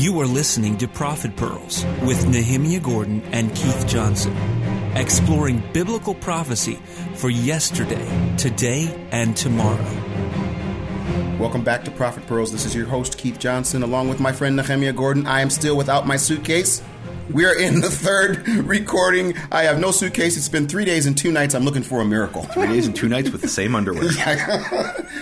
You are listening to Prophet Pearls with Nehemiah Gordon and Keith Johnson, exploring biblical prophecy for yesterday, today, and tomorrow. Welcome back to Prophet Pearls. This is your host, Keith Johnson, along with my friend Nehemiah Gordon. I am still without my suitcase. We are in the third recording. I have no suitcase. It's been three days and two nights. I'm looking for a miracle. Three days and two nights with the same underwear.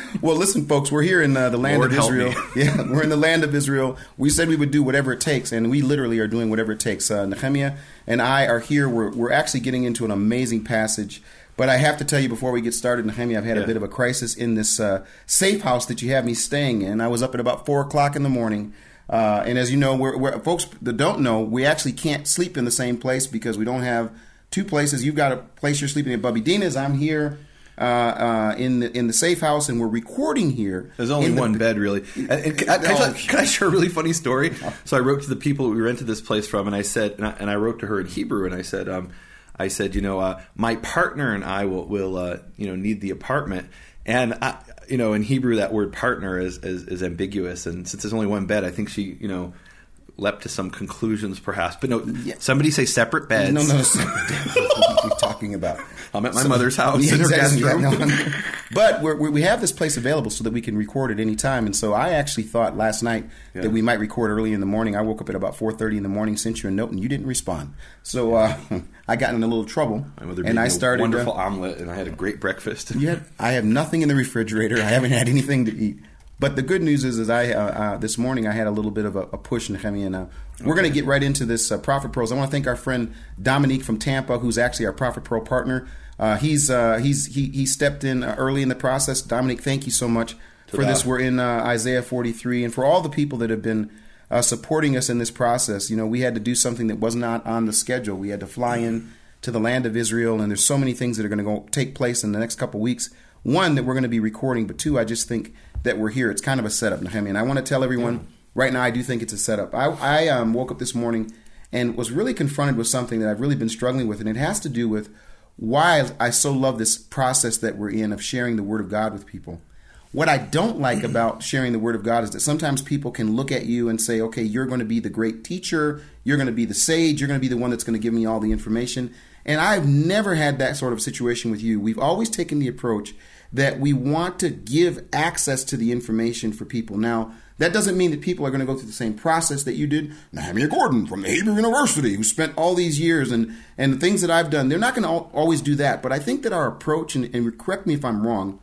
well, listen, folks, we're here in uh, the land Lord of Israel. Yeah, we're in the land of Israel. We said we would do whatever it takes, and we literally are doing whatever it takes. Uh, Nehemiah and I are here. We're, we're actually getting into an amazing passage. But I have to tell you before we get started, Nehemiah, I've had a bit of a crisis in this uh, safe house that you have me staying in. I was up at about four o'clock in the morning. Uh, and as you know, we're, we're, folks that don't know, we actually can't sleep in the same place because we don't have two places. You've got a place you're sleeping in. Bubby Dina's. I'm here uh, uh, in the in the safe house, and we're recording here. There's only the- one bed, really. And, and can, I, can, I, can I share a really funny story? So I wrote to the people we rented this place from, and I said, and I, and I wrote to her in Hebrew, and I said, um, I said, you know, uh, my partner and I will, will uh, you know, need the apartment, and I, you know, in Hebrew that word partner is, is is ambiguous, and since there's only one bed, I think she, you know. Leapt to some conclusions, perhaps, but no. Somebody say separate beds. No, no, separate. what are you talking about? I'm at my mother's house in her exactly. guest room. Yeah, no. but we're, we we have this place available so that we can record at any time. And so I actually thought last night Yeah. that we might record early in the morning. I woke up at about 4:30 in the morning, sent you a note, and you didn't respond. So uh, I got in a little trouble, and I started a uh, wonderful omelet, and I had a great breakfast. Had, I have nothing in the refrigerator. I haven't had anything to eat. But the good news is, is I uh, uh, this morning I had a little bit of a, a push, Nehemiah, and uh, we're going to get right into this uh, Prophet Pearls. I want to thank our friend Dominique from Tampa, who's actually our Prophet Pearl partner. Uh, he's uh, he's he he stepped in uh, early in the process. Dominique, thank you so much for this. We're in uh, Isaiah 43, and for all the people that have been uh, supporting us in this process. You know, we had to do something that was not on the schedule. We had to fly in to the land of Israel, and there's so many things that are going to go take place in the next couple weeks. One that we're going to be recording, but two, I just think that we're here. It's kind of a setup, Nehemiah. And I want to tell everyone right now, I do think it's a setup. I, I um, woke up this morning and was really confronted with something that I've really been struggling with, and it has to do with why I so love this process that we're in of sharing the Word of God with people. What I don't like about sharing the Word of God is that sometimes people can look at you and say, okay, you're going to be the great teacher, you're going to be the sage, you're going to be the one that's going to give me all the information. And I've never had that sort of situation with you. We've always taken the approach that we want to give access to the information for people. Now, that doesn't mean that people are going to go through the same process that you did. Nehemiah Gordon from the Hebrew University, who spent all these years and, and the things that I've done, they're not going to always do that. But I think that our approach, and, and correct me if I'm wrong,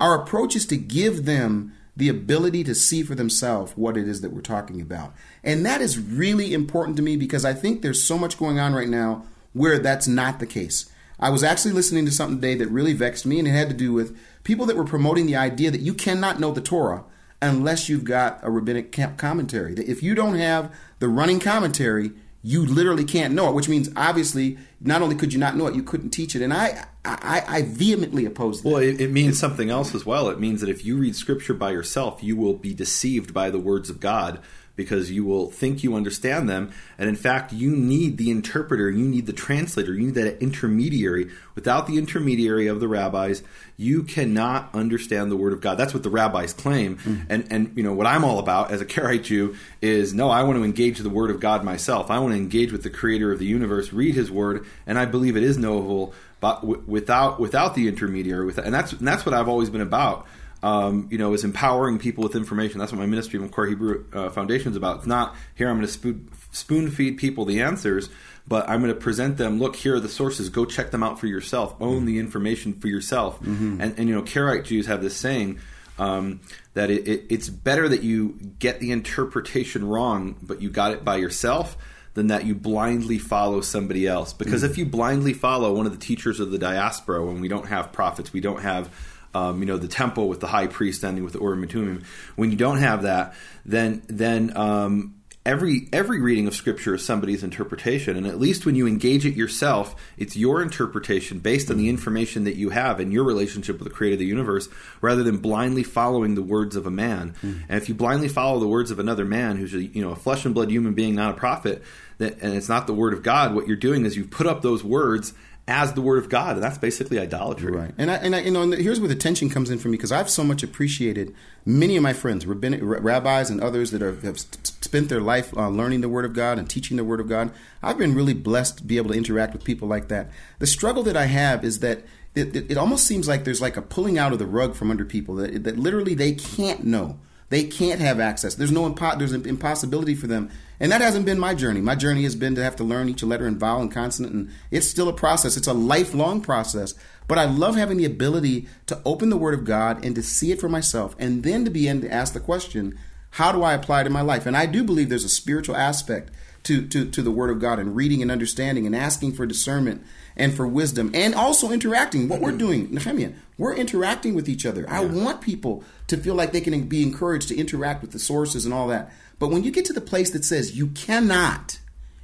our approach is to give them the ability to see for themselves what it is that we're talking about. And that is really important to me because I think there's so much going on right now where that's not the case. I was actually listening to something today that really vexed me, and it had to do with people that were promoting the idea that you cannot know the Torah unless you've got a rabbinic commentary. That if you don't have the running commentary, you literally can't know it, which means obviously not only could you not know it, you couldn't teach it. And I, I, I vehemently oppose that. Well, it, it means something else as well. It means that if you read Scripture by yourself, you will be deceived by the words of God because you will think you understand them. And in fact, you need the interpreter, you need the translator, you need that intermediary. Without the intermediary of the rabbis, you cannot understand the Word of God. That's what the rabbis claim. Mm. And, and you know, what I'm all about as a Karaite Jew is no, I want to engage the Word of God myself. I want to engage with the Creator of the universe, read His Word, and I believe it is knowable but without without the intermediary with and that's and that's what I've always been about um, you know is empowering people with information. That's what my ministry of Makor Hebrew uh, Foundation is about. It's not here I'm going to spoon, spoon feed people the answers but I'm going to present them look here are the sources. Go check them out for yourself. Own the information for yourself. And, and you know Karaite Jews have this saying um, that it, it, it's better that you get the interpretation wrong but you got it by yourself than that you blindly follow somebody else. Because if you blindly follow one of the teachers of the diaspora, when we don't have prophets, we don't have, um, you know, the temple with the high priest ending with the Urim Tumim. When you don't have that, then then um, every every reading of scripture is somebody's interpretation. And at least when you engage it yourself it's your interpretation based on the information that you have and your relationship with the creator of the universe rather than blindly following the words of a man. And if you blindly follow the words of another man who's a, you know a flesh and blood human being not a prophet that, and it's not the word of god what you're doing is you've put up those words as the word of god and that's basically idolatry Right, and I, and I, you know, and here's where the tension comes in for me because I've so much appreciated many of my friends, rabbinic, rabbis, and others that are, have spent their life uh, learning the Word of God and teaching the Word of God. I've been really blessed to be able to interact with people like that. The struggle that I have is that it, it, it almost seems like there's like a pulling out of the rug from under people that, that literally they can't know. They can't have access. There's no impo- there's an impossibility for them, and that hasn't been my journey. My journey has been to have to learn each letter and vowel and consonant, and it's still a process. It's a lifelong process. But I love having the ability to open the Word of God and to see it for myself, and then to begin to ask the question, how do I apply it in my life? And I do believe there's a spiritual aspect to, to, to the Word of God and reading and understanding and asking for discernment and for wisdom and also interacting. What we're doing, Nehemiah, we're interacting with each other. I want people to feel like they can be encouraged to interact with the sources and all that. But when you get to the place that says you cannot,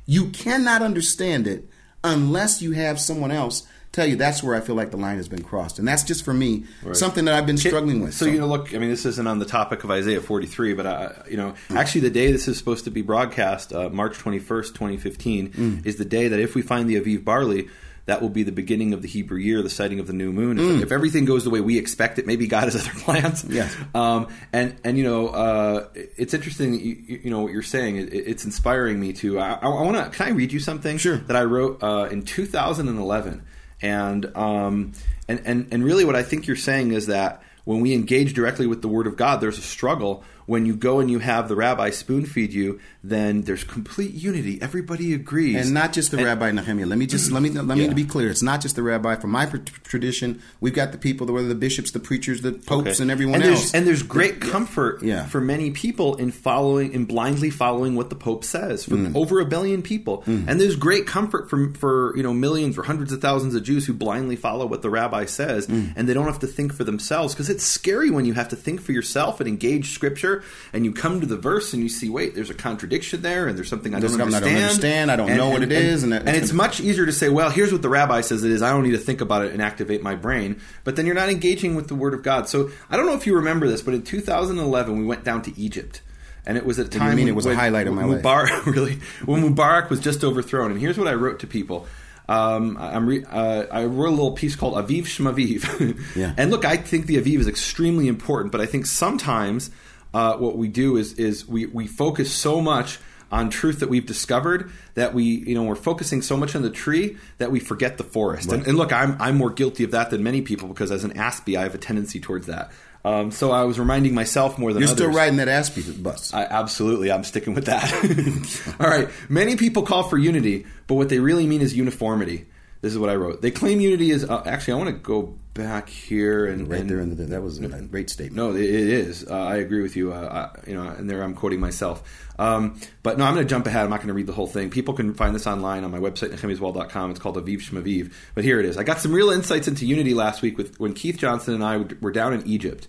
you cannot understand it unless you have someone else tell you that's where I feel like the line has been crossed. And that's just for me right. something that I've been struggling with. So, so, you know, look, I mean, this isn't on the topic of Isaiah 43, but I, you know, mm. actually the day this is supposed to be broadcast, uh, March 21st, 2015, mm. is the day that if we find the Aviv barley, that will be the beginning of the Hebrew year, the sighting of the new moon. If, mm. if everything goes the way we expect it, maybe God has other plans. Yes. Um, and and you know, uh, it's interesting. You, you, know what you're saying. It, it's inspiring me to. I, I want to. Can I read you something? Sure. That I wrote uh, in 2011, and um, and and and really, what I think you're saying is that when we engage directly with the Word of God, there's a struggle when you go and you have the rabbi spoon feed you, then there's complete unity. Everybody agrees, and not just the and, rabbi Nehemiah. Let me just let me let me yeah. be clear. It's not just the rabbi. From my tradition, we've got the people, whether the bishops, the preachers, the popes, okay. and everyone and else. And there's great comfort yeah. for many people in following, in blindly following what the pope says. For mm. over a billion people, mm. and there's great comfort for for you know millions or hundreds of thousands of Jews who blindly follow what the rabbi says, mm. and they don't have to think for themselves because it's scary when you have to think for yourself and engage Scripture and you come to the verse and you see, wait, there's a contradiction there, and there's something I don't understand. I don't understand. I don't and, know and, what it and, is, and, and, it's much easier to say, well, here's what the rabbi says it is. I don't need to think about it and activate my brain. But then you're not engaging with the Word of God. So I don't know if you remember this, but in 2011 we went down to Egypt and it was a time. You mean it was when, a highlight of my Mubarak, life? Really, when Mubarak was just overthrown. And here's what I wrote to people. Um, I'm re- uh, I wrote a little piece called Aviv Shmaviv. yeah. And look, I think the Aviv is extremely important, but I think sometimes uh, what we do is is we, we focus so much on truth that we've discovered that we you know we're focusing so much on the tree that we forget the forest. Right. and, and, look I'm, I'm more guilty of that than many people because as an aspie i have a tendency towards that. Um, so i was reminding myself more than you're others. still riding that aspie bus. I, absolutely. I'm sticking with that. All right. Many people call for unity but what they really mean is uniformity this is what i wrote they claim unity is uh, actually i want to go back here and right and, there in the that was a great statement. No, it, it is. Uh, I agree with you. Uh, I, you know, and there I'm quoting myself. Um, but no, I'm going to jump ahead. I'm not going to read the whole thing. People can find this online on my website, nehemiaswall.com. It's called Aviv Shmaviv. But here it is. I got some real insights into unity last week with when Keith Johnson and I were down in Egypt.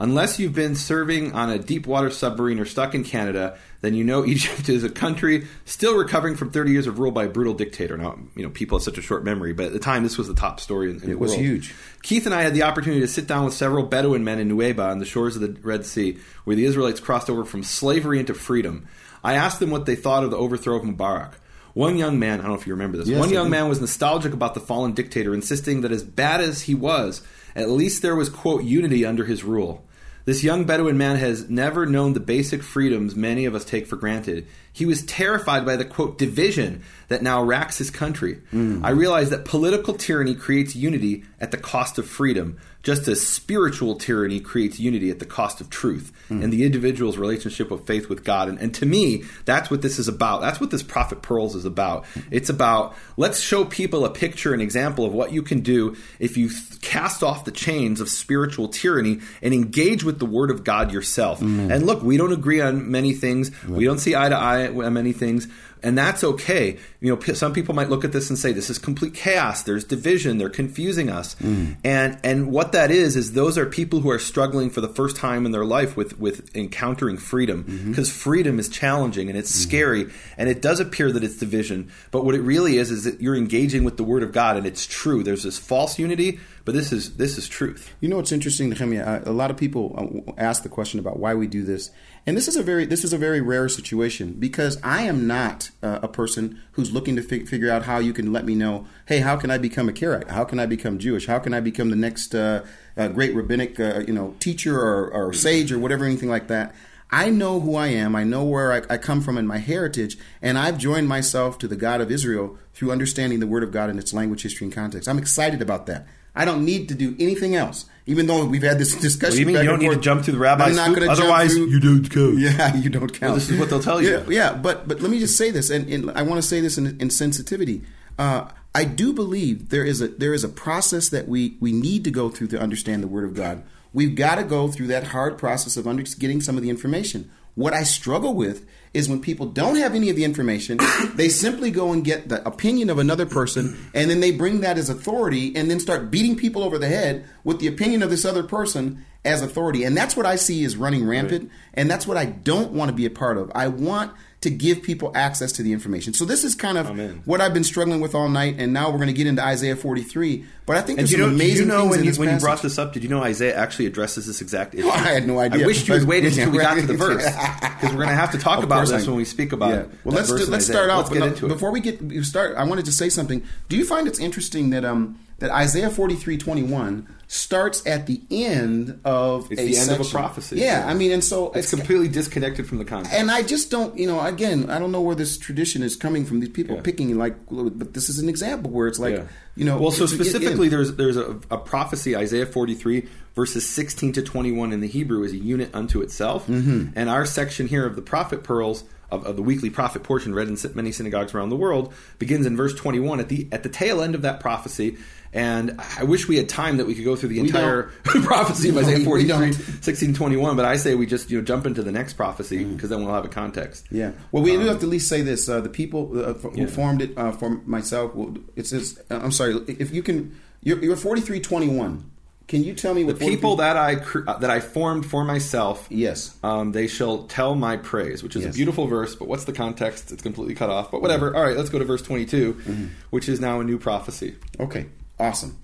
Unless you've been serving on a deep water submarine or stuck in Canada, then you know Egypt is a country still recovering from 30 years of rule by a brutal dictator. Now, you know, people have such a short memory, but at the time, this was the top story in, in it the world. It was huge. Keith and I had the opportunity to sit down with several Bedouin men in Nuweiba on the shores of the Red Sea, where the Israelites crossed over from slavery into freedom. I asked them what they thought of the overthrow of Mubarak. One young man, I don't know if you remember this, yes, one young man was nostalgic about the fallen dictator, insisting that as bad as he was, at least there was, quote, unity under his rule. This young Bedouin man has never known the basic freedoms many of us take for granted. He was terrified by the quote division that now racks his country. Mm. I realize that political tyranny creates unity at the cost of freedom, just as spiritual tyranny creates unity at the cost of truth mm. and the individual's relationship of faith with God. And, and, to me, that's what this is about. That's what this Prophet Pearls is about. It's about let's show people a picture, an example of what you can do if you th- cast off the chains of spiritual tyranny and engage with the Word of God yourself. Mm. And look, we don't agree on many things, right. we don't see eye to eye on many things and that's okay. You know, some people might look at this and say this is complete chaos. There's division. They're confusing us. Mm. And and what that is is those are people who are struggling for the first time in their life with with encountering freedom because mm-hmm. freedom is challenging and it's mm-hmm. scary and it does appear that it's division. But what it really is is that you're engaging with the Word of God and it's true. There's this false unity, but this is this is truth. You know what's interesting, Nehemiah? A lot of people uh, ask the question about why we do this, and this is a very this is a very rare situation because I am not uh, a person who's looking to fig- figure out how you can let me know, hey, how can I become a Karaite? How can I become Jewish? How can I become the next uh, uh, great rabbinic uh, you know teacher or, or sage or whatever anything like that? I know who I am. I know where I, I come from and my heritage, and I've joined myself to the God of Israel through understanding the Word of God in its language, history, and context. I'm excited about that. I don't need to do anything else, even though we've had this discussion. Well, you mean you don't need to jump through the rabbi's I'm not hoop? Otherwise, through- you don't count. Yeah, you don't count. this is what they'll tell you. Yeah, yeah, but but let me just say this, and, and I want to say this in, in sensitivity. Uh, I do believe there is a there is a process that we we need to go through to understand the Word of God. We've got to go through that hard process of under, getting some of the information. What I struggle with is when people don't have any of the information, they simply go and get the opinion of another person, and then they bring that as authority, and then start beating people over the head with the opinion of this other person as authority. And that's what I see is running rampant, and that's what I don't want to be a part of. I want to give people access to the information. So this is kind of Amen. what I've been struggling with all night, and now we're going to get into Isaiah 43. But I think And there's you know, amazing you know things when you, when you brought this up? Did you know Isaiah actually addresses this exact issue? I had no idea. I wish you had waited until we got to the verse because we're going to have to talk about this I- when we speak about. Yeah. that Well, let's do, let's start out. Let's get but into it. Before we get start, I wanted to say something. Do you find it's interesting that um that Isaiah forty three twenty one starts at the end of It's a the end of a prophecy. Yeah, I mean, and so it's completely disconnected from the context. and I just don't, you know, again, I don't know where this tradition is coming from. These people Yeah. picking like, but this is an example where it's like, Yeah. you know, well, so to get in. specifically, there's there's a, a prophecy, Isaiah 43 verses 16 to 21 in the Hebrew is a unit unto itself, Mm-hmm. and our section here of the prophet pearls. Of, of the weekly prophet portion read in many synagogues around the world begins in verse 21 at the at the tail end of that prophecy and I wish we had time that we could go through the We entire prophecy of Isaiah 43 don't. 16 21 but I say we just you know jump into the next prophecy Mm. because then we'll have a context Yeah. Well, we do have to at least say this: uh, the people uh, who Um, Yeah. formed it uh, for myself. Well, it says, uh, I'm sorry, if you can, you're, you're 4321. Can you tell me what the people that I cr- uh, that I formed for myself Yes. um, they shall tell my praise, which is Yes. a beautiful verse. But what's the context? It's completely cut off. But whatever. All right, let's go to verse 22, Mm-hmm. which is now a new prophecy. Okay, awesome.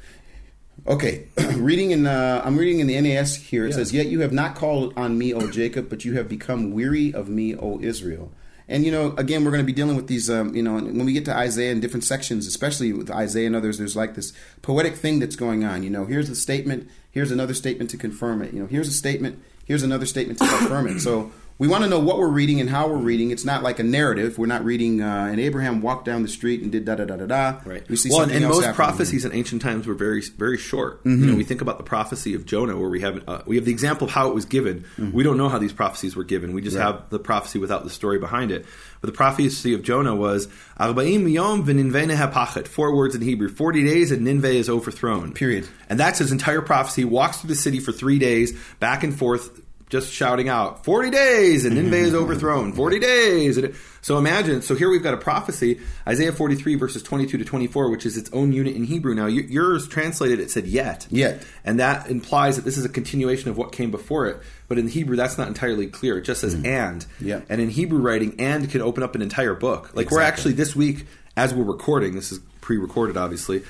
Okay, reading in uh, I'm reading in the NAS here. It Yeah. says, "Yet you have not called on me, O Jacob, but you have become weary of me, O Israel." And you know, again, we're going to be dealing with these. Um, you know, when we get to Isaiah in different sections, especially with Isaiah and others, there's like this poetic thing that's going on. You know, here's the statement. Here's another statement to confirm it. You know, here's a statement. Here's another statement to confirm it. So we want to know what we're reading and how we're reading. It's not like a narrative. We're not reading. Uh, and Abraham walked down the street and did da da da da da. Right. We see well, and, most here. prophecies in ancient times were very very short. Mm-hmm. You know, we think about the prophecy of Jonah, where we have uh, we have the example of how it was given. We don't know how these prophecies were given. We just Mm-hmm. Right. have the prophecy without the story behind it. But the prophecy of Jonah was Arba'im yom hapachet. Four words in Hebrew. Forty days and Nineveh is overthrown. Period. And that's his entire prophecy. He walks through the city for three days, back and forth, just shouting out, 40 days, and Nineveh is overthrown. 40 days. And So imagine, so here we've got a prophecy, Isaiah 43, verses 22 to 24, which is its own unit in Hebrew. Now, yours translated, it said yet. Yet. And that implies that this is a continuation of what came before it. But in Hebrew, that's not entirely clear. It just says and. Mm-hmm. Yeah. And in Hebrew writing, and can open up an entire book. Like we're actually this week, as we're recording, this is pre-recorded, obviously.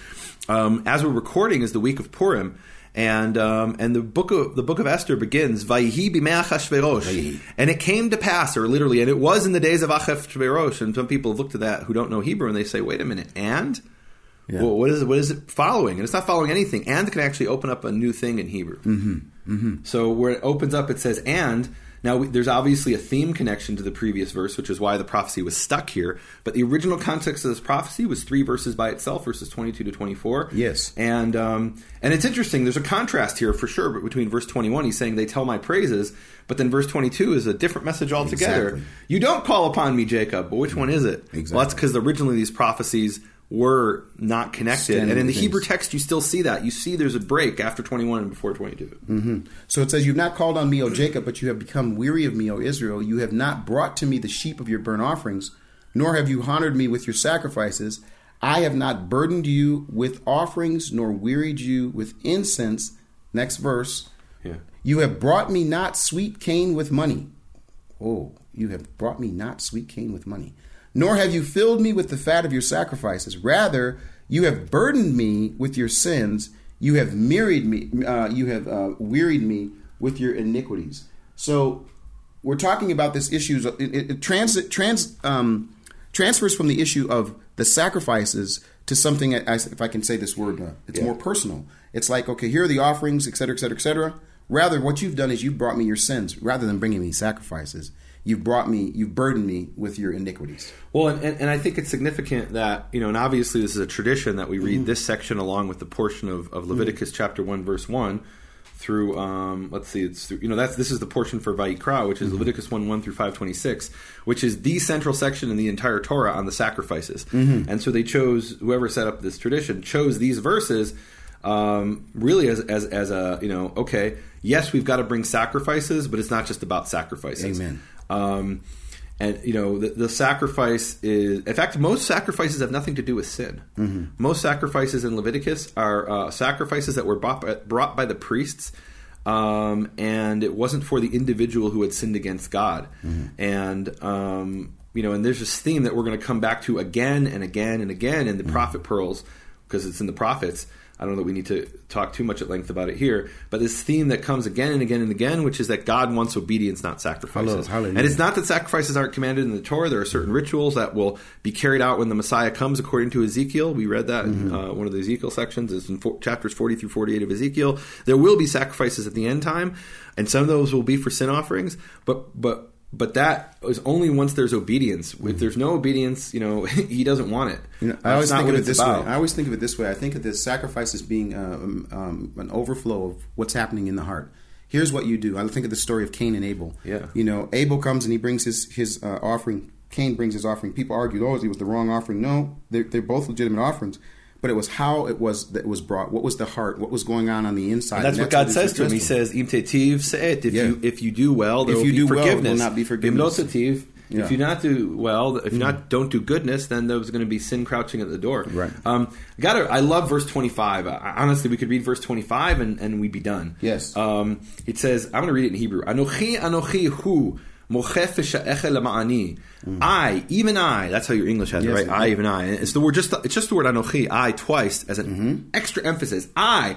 Um, as we're recording, is the week of Purim, and um, and the book of the book of Esther begins Vayihi b'mei Achashverosh, and it came to pass, or literally, and it was in the days of Achashverosh. And some people have looked at that who don't know Hebrew, and they say, "Wait a minute, and." Yeah. Well, what is it? What is it following? And it's not following anything. And can actually open up a new thing in Hebrew. Mm-hmm. So where it opens up, it says and. Now we, there's obviously a theme connection to the previous verse, which is why the prophecy was stuck here. But the original context of this prophecy was three verses by itself, verses 22 to 24. Yes. and um, and it's interesting. There's a contrast here for sure, but between verse 21, he's saying they tell my praises, but then verse 22 is a different message altogether. Exactly. You don't call upon me, Jacob, but which one is it? Exactly. Well, that's because originally these prophecies were not connected, and in the things. Hebrew text, you still see that. You see there's a break after 21 and before 22. Mm-hmm. So it says, You've not called on me, O Jacob, but you have become weary of me, O Israel. You have not brought to me the sheep of your burnt offerings, nor have you honored me with your sacrifices. I have not burdened you with offerings, nor wearied you with incense. Next verse. Yeah. You have brought me not sweet cane with money. Oh, you have brought me not sweet cane with money. Nor have you filled me with the fat of your sacrifices. Rather, you have burdened me with your sins. You have wearied me. Uh, you have uh, wearied me with your iniquities. So, we're talking about this issue. It, it, trans, trans, um, transfers from the issue of the sacrifices to something. If I can say this word, uh, it's Yeah. more personal. It's like, okay, here are the offerings, et cetera, et cetera, et cetera. Rather, what you've done is you've brought me your sins rather than bringing me sacrifices. You've brought me, you've burdened me with your iniquities. Well, and, and, and I think it's significant that, you know, and obviously this is a tradition that we read Mm-hmm. this section along with the portion of, of Leviticus chapter 1, verse 1 through, um, let's see, it's through, you know, that's this is the portion for Vayikra, which is Mm-hmm. Leviticus 1, 1 through 526, which is the central section in the entire Torah on the sacrifices. Mm-hmm. And so they chose, whoever set up this tradition, chose these verses um, really as, as, as a, you know, okay, yes, we've got to bring sacrifices, but it's not just about sacrifices. Amen. Um, and you know the, the sacrifice is in fact most sacrifices have nothing to do with sin Mm-hmm. most sacrifices in leviticus are uh, sacrifices that were brought by, brought by the priests um, and it wasn't for the individual who had sinned against god Mm-hmm. and um, you know and there's this theme that we're going to come back to again and again and again in the Mm-hmm. prophet pearls because it's in the prophets I don't know that we need to talk too much at length about it here, but this theme that comes again and again and again, which is that God wants obedience, not sacrifices. Hallelujah. And it's not that sacrifices aren't commanded in the Torah. There are certain rituals that will be carried out when the Messiah comes, according to Ezekiel. We read that in uh, one of the Ezekiel sections. It's in four, chapters 40 through 48 of Ezekiel. There will be sacrifices at the end time, and some of those will be for sin offerings, but, but, but that is only once there's obedience. If there's no obedience, you know, he doesn't want it. You know, I always think of it this about. way. I always think of it this way. I think of this sacrifice as being uh, um, um, an overflow of what's happening in the heart. Here's what you do. I think of the story of Cain and Abel. Yeah. You know, Abel comes and he brings his his uh, offering. Cain brings his offering. People argue, oh, it was the wrong offering. No, they're, they're both legitimate offerings. But it was how it was that it was brought. What was the heart? What was going on on the inside? And that's And what God says to him. He says, "Im tetiv se'et." If Yeah. you if you do well, there If will you be do well, will not be forgiveness. Yeah. If you not do well, if you not don't do goodness, then there's going to be sin crouching at the door. Right. Um, got to. I love verse 25. I, honestly, we could read verse 25 and, and we'd be done. Yes. Um, it says, I'm going to read it in Hebrew. Anochi anochi hu. Lama'ani. I, even I, that's how your English has it, Mm. Yes, right? I, even I. And It's the word, just the, it's just the word anochi, I, twice, as an Mm-hmm. extra emphasis. I,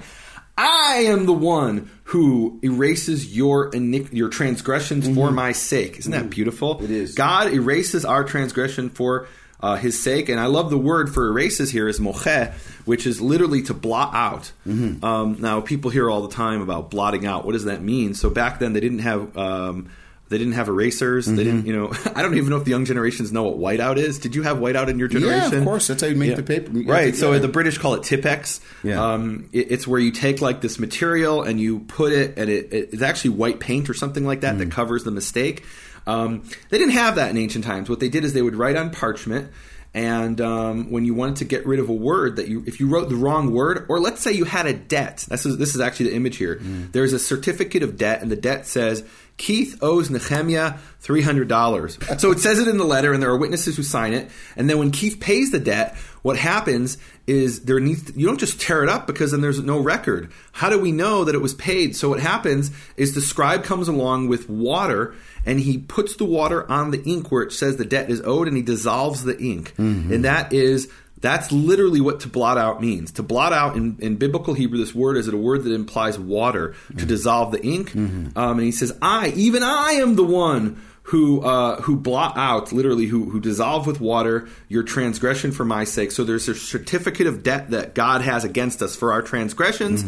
I am the one who erases your iniq- your transgressions for my sake. Isn't that beautiful? Mm-hmm. It is. God erases our transgression for uh, His sake, and I love the word for erases here is moche, which is literally to blot out. Mm-hmm. Um, now, people hear all the time about blotting out. What does that mean? So back then, they didn't have. Um, they didn't have erasers. They didn't, you know. I don't even know if the young generations know what whiteout is. Did you have whiteout in your generation? Yeah, of course. That's how you make the paper. Right. So yeah. the British call it Tipp-Ex. Yeah. Um, it- it's where you take like this material and you put it, and it, it- it's actually white paint or something like that Mm. that covers the mistake. Um, they didn't have that in ancient times. What they did is they would write on parchment. And um, when you wanted to get rid of a word that you, if you wrote the wrong word, or let's say you had a debt, this is this is actually the image here. Mm. There's a certificate of debt, and the debt says Keith owes Nehemiah three hundred dollars. So it says it in the letter, and there are witnesses who sign it. And then when Keith pays the debt, what happens is there needs you don't just tear it up because then there's no record. How do we know that it was paid? So what happens is the scribe comes along with water and he puts the water on the ink where it says the debt is owed, and he dissolves the ink, mm-hmm. and that is. That's literally what to blot out means. To blot out in, in biblical Hebrew, this word is a word that implies water to dissolve the ink. Um, and he says, "I, even I, am the one who uh, who blot out, literally, who who dissolve with water your transgression for my sake." So there's a certificate of debt that God has against us for our transgressions,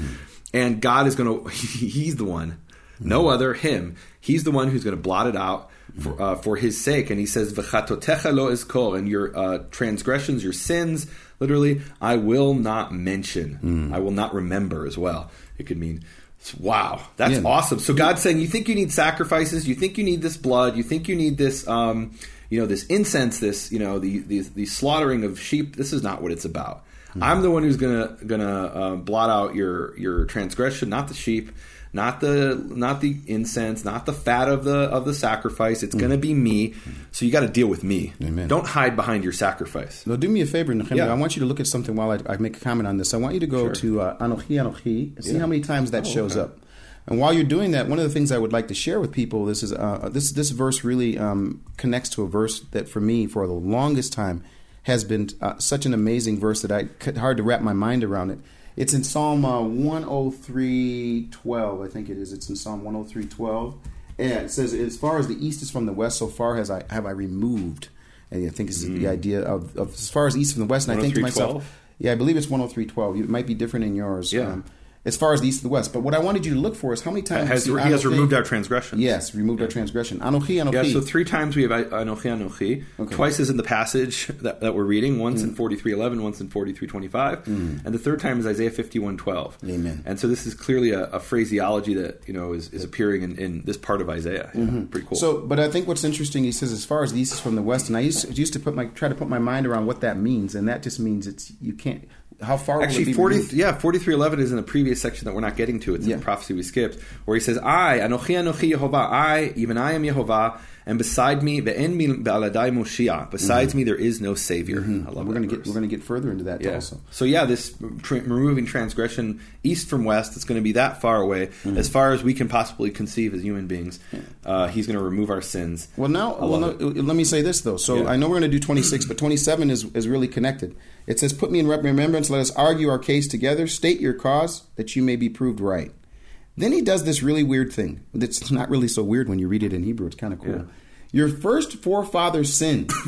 and God is going to. He's the one, no other, Him. He's the one who's going to blot it out for, uh, for his sake. And he says, "V'chatotecha lo ezkor," and your uh, transgressions, your sins, literally, I will not mention. I will not remember as well. It could mean, wow, that's Yeah. awesome. So God's saying, you think you need sacrifices, you think you need this blood, you think you need this, um, you know, this incense, this, you know, the, the the slaughtering of sheep. This is not what it's about. I'm the one who's gonna gonna uh, blot out your your transgression, not the sheep not the not the incense, not the fat of the of the sacrifice. It's going to be me. So you got to deal with me. Amen. Don't hide behind your sacrifice. Now, do me a favor, Nehemiah. Yeah. I want you to look at something while I, I make a comment on this. I want you to go Sure. to uh, Anochi Anochi and see Yeah. how many times that Oh, shows okay. up. And while you're doing that, one of the things I would like to share with people this is uh, this this verse really um, connects to a verse that for me for the longest time has been uh, such an amazing verse that I could hard to wrap my mind around it. It's in Psalm uh, 103:12, I think it is. It's in Psalm 103:12. And it says, "As far as the east is from the west, so far has I have I removed." And I think this is the idea of, of as far as east from the west. And I think to myself, 103:12? yeah, I believe it's 103.12. It might be different in yours. Yeah. Um, as far as the east and the west. But what I wanted you to look for is how many times Has, he has removed our transgressions. Yes, removed our transgression. Anochi, Anochi. Yeah, so three times we have Anochi Anochi. Twice is in the passage that, that we're reading. Once Mm. in forty three eleven, once in forty three twenty five, and the third time is Isaiah fifty one twelve. Amen. And so this is clearly a, a phraseology that you know is, is appearing in, in this part of Isaiah. Yeah, Pretty cool. Mm-hmm. So, but I think what's interesting, he says, as far as the east is from the west, and I used, used to put my try to put my mind around what that means, and that just means it's you can't. How far Actually, be forty removed? yeah forty three eleven is in the previous section that we're not getting to. It's in the prophecy we skipped, where he says, "I Anochi Anochi Yehovah, I even I am Yehovah, and beside me ve'en mi ba'aladai Moshiach. Besides me, there is no savior." I love Mm-hmm. We're going to get we're going to get further into that Yeah. also. So yeah, this tra- removing transgression east from west, it's going to be that far away, Mm-hmm. as far as we can possibly conceive as human beings. Uh, he's going to remove our sins. Well, now, well, no, let me say this though. So Yeah. I know we're going to do 26, but 27 is, is really connected. It says, "Put me in remembrance. Let us argue our case together. State your cause, that you may be proved right." Then he does this really weird thing. It's not really so weird when you read it in Hebrew. It's kind of cool. Yeah. Your first forefathers sinned.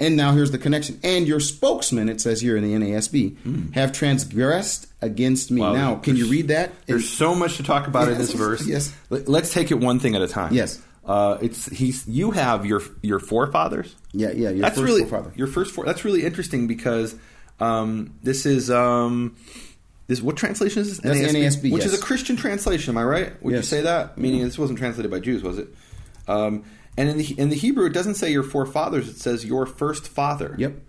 And now here's the connection. And your spokesman, it says here in the NASB, have transgressed against me. Wow, now, can you read that? There's so much to talk about in this verse. yes. Let- Let's take it one thing at a time. Yes. Uh, it's he's you have your your forefathers. yeah, yeah. Your that's first really forefather. your first four. That's really interesting because um, this is um, this what translation is this? That's NASB, which yes. is a Christian translation. Am I right? Would you say that? Meaning this wasn't translated by Jews, was it? Um, and in the in the Hebrew, it doesn't say your forefathers; it says your first father. Yep.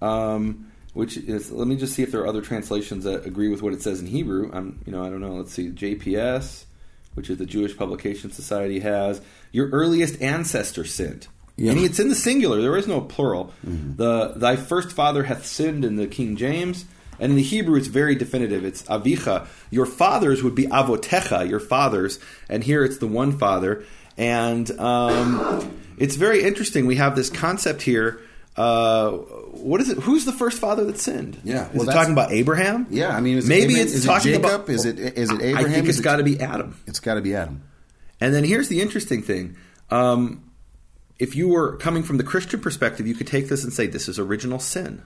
Um, which is let me just see if there are other translations that agree with what it says in Hebrew. I'm you know I don't know. Let's see JPS, which is the Jewish Publication Society has your earliest ancestor sinned. Yeah. And it's in the singular. There is no plural. The thy first father hath sinned in the King James. And in the Hebrew, it's very definitive. It's avicha. Your fathers would be avotecha, your fathers. And here it's the one father. And um, it's very interesting. We have this concept here. Uh, what is it? Who's the first father that sinned? Yeah, is well, it talking about Abraham? Yeah, I mean, is it maybe it's Is it talking Jacob? about. Is it- is it Abraham? I think it's it- got to be Adam. It's got to be Adam. And then here's the interesting thing. Um, if you were coming from the Christian perspective, you could take this and say this is original sin.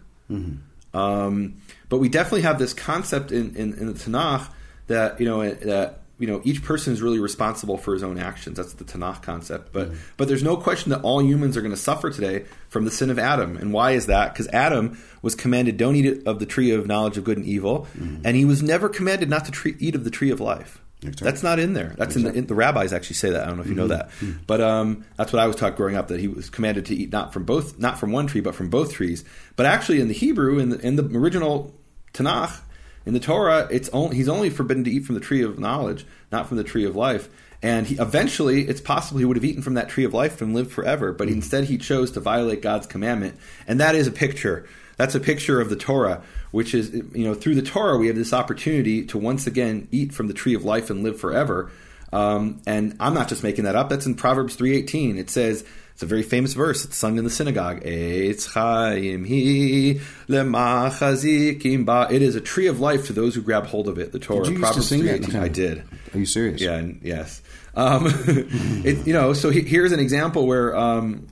Um, but we definitely have this concept in, in, in the Tanakh that you know that you know each person is really responsible for his own actions. That's the Tanakh concept. But mm-hmm. but there's no question that all humans are going to suffer today from the sin of Adam. And why is that? Because Adam was commanded, "Don't eat of the tree of knowledge of good and evil," mm-hmm. and he was never commanded not to tre- eat of the tree of life. Exactly. That's not in there. That's in the, in the rabbis actually say that. I don't know if you know mm-hmm. that, but um, that's what I was taught growing up that he was commanded to eat not from both, not from one tree, but from both trees. But actually, in the Hebrew, in the, in the original Tanakh, in the Torah, it's only, he's only forbidden to eat from the tree of knowledge, not from the tree of life. And he, eventually, it's possible he would have eaten from that tree of life and lived forever. But instead, he chose to violate God's commandment, and that is a picture. That's a picture of the Torah, which is, you know, through the Torah, we have this opportunity to once again eat from the tree of life and live forever. Um, and I'm not just making that up. That's in Proverbs 3.18. It says, it's a very famous verse. It's sung in the synagogue. Eitz chaim hi lemachazikim ba. It is a tree of life to those who grab hold of it. The Torah. Did you used to sing that? I did. Are you serious? Yeah, and yes. Um, it, you know, so he, here's an example where um,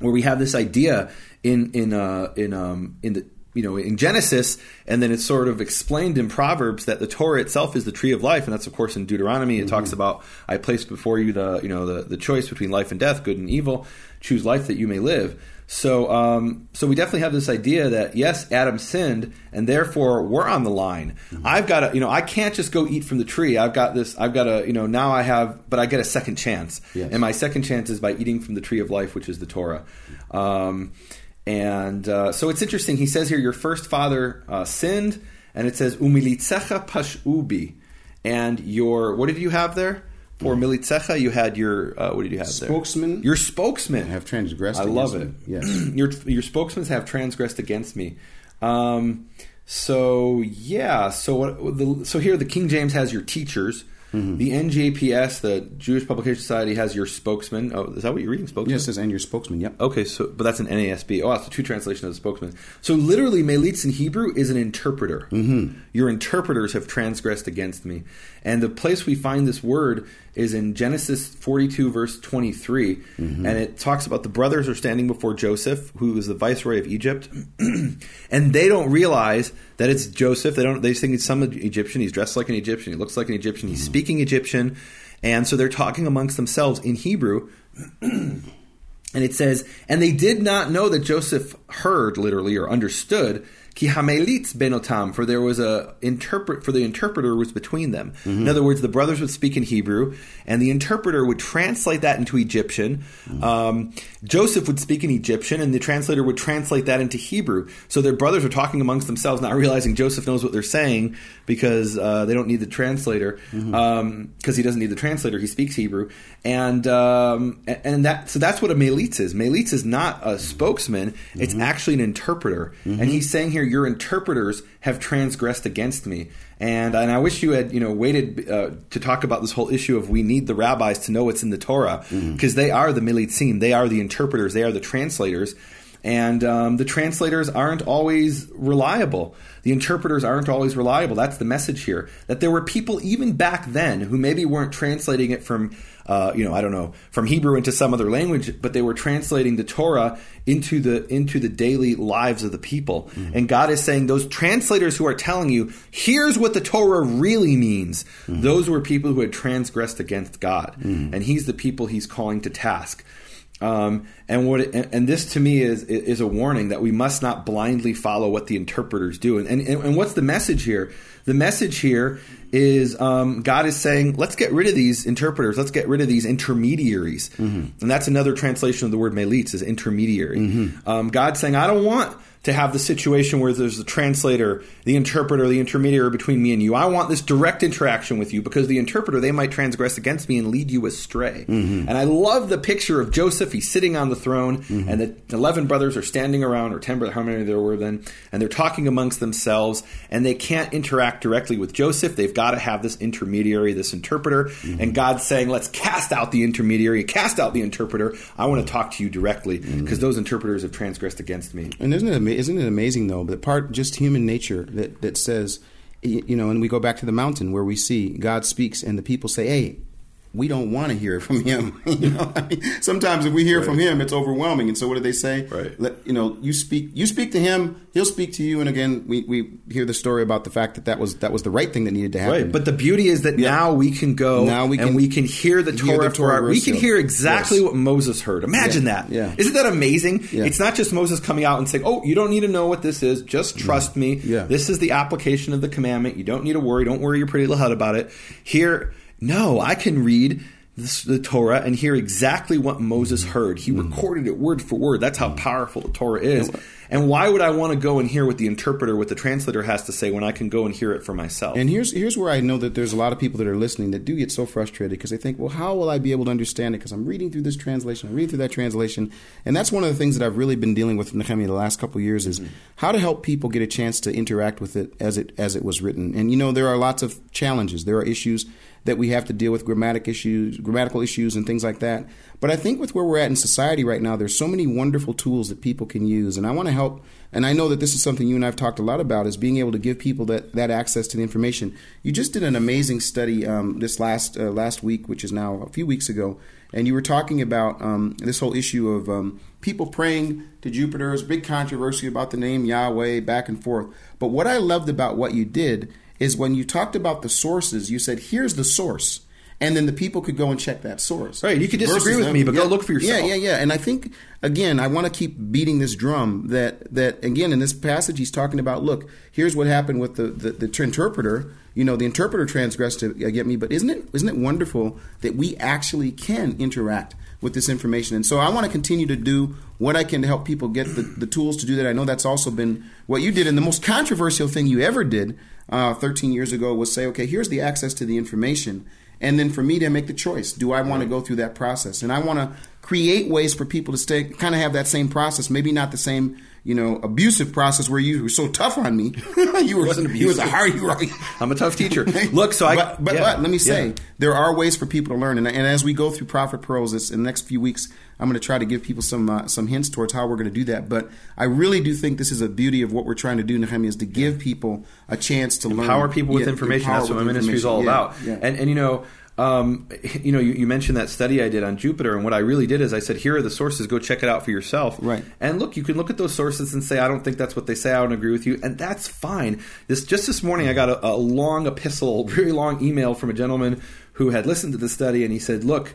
where we have this idea in in uh, in um, in the you know in Genesis, and then it's sort of explained in Proverbs that the Torah itself is the tree of life, and that's of course in Deuteronomy. It talks about I placed before you the you know the the choice between life and death, good and evil. Choose life that you may live. So, um, so we definitely have this idea that yes, Adam sinned, and therefore we're on the line. I've got to, you know, I can't just go eat from the tree. I've got this. I've got to, you know, now I have, but I get a second chance, Yes. and my second chance is by eating from the tree of life, which is the Torah. Um, and uh, so it's interesting. He says here, your first father uh, sinned, and it says umilitzecha pashubi, and your what did you have there? For militzecha, you had your uh, what did you have there? Spokesman. Your spokesman have transgressed I love it. me. Yes. your your spokesmen have transgressed against me. Um, so yeah. So what? The, so here the King James has your teachers. The NJPS, the Jewish Publication Society, has your spokesman. Oh, is that what you're reading? Spokesman. Yes, it says and your spokesman. Yep. Okay, so but that's an NASB. Oh, that's a true translation of the spokesman. So literally, melitz in Hebrew is an interpreter. Mm-hmm. Your interpreters have transgressed against me, and the place we find this word is in Genesis 42, verse 23, mm-hmm. and it talks about the brothers are standing before Joseph, who is the viceroy of Egypt, and they don't realize that it's Joseph. They don't. They think it's some Egyptian. He's dressed like an Egyptian. He looks like an Egyptian. He's mm-hmm. speaking Egyptian, and so they're talking amongst themselves in Hebrew. And it says, and they did not know that Joseph heard, literally, or understood Ki hamelitz benotam, for there was a interpret for the interpreter was between them. Mm-hmm. In other words, the brothers would speak in Hebrew, and the interpreter would translate that into Egyptian. Mm-hmm. Um, Joseph would speak in Egyptian, and the translator would translate that into Hebrew. So their brothers are talking amongst themselves, not realizing Joseph knows what they're saying because uh, they don't need the translator because mm-hmm. um, he doesn't need the translator. He speaks Hebrew, and um, and that so that's what a melitz is. Melitz is not a spokesman; it's mm-hmm. actually an interpreter, and mm-hmm. he's saying here your interpreters have transgressed against me. And and I wish you had you know waited uh, to talk about this whole issue of we need the rabbis to know what's in the Torah because mm-hmm. they are the militzim, they are the interpreters, they are the translators. And um, the translators aren't always reliable. The interpreters aren't always reliable. That's the message here. That there were people even back then who maybe weren't translating it from uh, you know, I don't know, from Hebrew into some other language, but they were translating the Torah into the into the daily lives of the people. Mm-hmm. And God is saying those translators who are telling you, here's what the Torah really means. Mm-hmm. Those were people who had transgressed against God, mm-hmm. and He's the people He's calling to task. Um, and what and, this to me is is a warning that we must not blindly follow what the interpreters do. And, and, and what's the message here? The message here is um, God is saying, let's get rid of these interpreters, let's get rid of these intermediaries, mm-hmm. and that's another translation of the word melitz is intermediary. Mm-hmm. Um, God's saying, I don't want to have the situation where there's the translator, the interpreter, the intermediary between me and you. I want this direct interaction with you because the interpreter, they might transgress against me and lead you astray. Mm-hmm. And I love the picture of Joseph. He's sitting on the throne, mm-hmm. and the 11 brothers are standing around, or 10, brothers, how many there were then, and they're talking amongst themselves, and they can't interact directly with Joseph. They've got to have this intermediary, this interpreter. Mm-hmm. And God's saying, let's cast out the intermediary, cast out the interpreter. I want to talk to you directly because mm-hmm. those interpreters have transgressed against me. And isn't it isn't it amazing though? But part just human nature that that says, you know, and we go back to the mountain where we see God speaks, and the people say, "Hey, we don't want to hear it from him. you know, I mean, sometimes if we hear right. from him, it's overwhelming. And so, what do they say? Right. Let, you know, you speak. You speak to him. He'll speak to you. And again, we, we hear the story about the fact that that was that was the right thing that needed to happen. Right. But the beauty is that yeah. now we can go. Now we can, and we can hear the Torah. Hear the Torah we can hear exactly yes. what Moses heard. Imagine yeah. that. Yeah. Isn't that amazing? Yeah. It's not just Moses coming out and saying, "Oh, you don't need to know what this is. Just mm-hmm. trust me. Yeah. This is the application of the commandment. You don't need to worry. Don't worry your pretty little head about it." Here, no, I can read the Torah and hear exactly what Moses heard. He mm. recorded it word for word. That's how powerful the Torah is. And why would I want to go and hear what the interpreter, what the translator has to say when I can go and hear it for myself? And here's here's where I know that there's a lot of people that are listening that do get so frustrated because they think, well, how will I be able to understand it? Because I'm reading through this translation, I'm reading through that translation, and that's one of the things that I've really been dealing with Nehemiah the last couple of years is mm-hmm. how to help people get a chance to interact with it as it as it was written. And you know, there are lots of challenges, there are issues that we have to deal with grammatic issues, grammatical issues, and things like that. But I think with where we're at in society right now, there's so many wonderful tools that people can use, and I want to help. And I know that this is something you and I've talked a lot about is being able to give people that, that access to the information. You just did an amazing study um, this last uh, last week, which is now a few weeks ago, and you were talking about um, this whole issue of um, people praying to Jupiter. There's big controversy about the name Yahweh, back and forth. But what I loved about what you did is when you talked about the sources, you said, here's the source. And then the people could go and check that source. Right. You could disagree with them, me, but yeah, go look for yourself. Yeah, yeah, yeah. And I think again, I want to keep beating this drum that that again in this passage he's talking about. Look, here's what happened with the the, the interpreter. You know, the interpreter transgressed to uh, get me, but isn't it isn't it wonderful that we actually can interact with this information. And so I want to continue to do what I can to help people get the, the tools to do that. I know that's also been what you did. And the most controversial thing you ever did uh, 13 years ago was say, okay, here's the access to the information. And then for me to make the choice, do I want to go through that process? And I want to create ways for people to stay, kind of have that same process. Maybe not the same, you know, abusive process where you were so tough on me. you were, wasn't you was a hard, you were, I'm a tough teacher. Look, so I. but, but, yeah, but let me say, yeah. there are ways for people to learn, and, and as we go through Prophet Pearls this, in the next few weeks, I'm going to try to give people some uh, some hints towards how we're going to do that. But I really do think this is a beauty of what we're trying to do, Nehemiah, is to give people a chance to learn, empower people with Yeah, information. That's what my ministry is all about. And and you know, um, you know, you, you mentioned that study I did on Jupiter, and what I really did is I said, here are the sources. Go check it out for yourself. Right. And look, you can look at those sources and say, I don't think that's what they say. I don't agree with you, and that's fine. This just this morning, I got a, a long epistle, very long email from a gentleman who had listened to the study, and he said, look.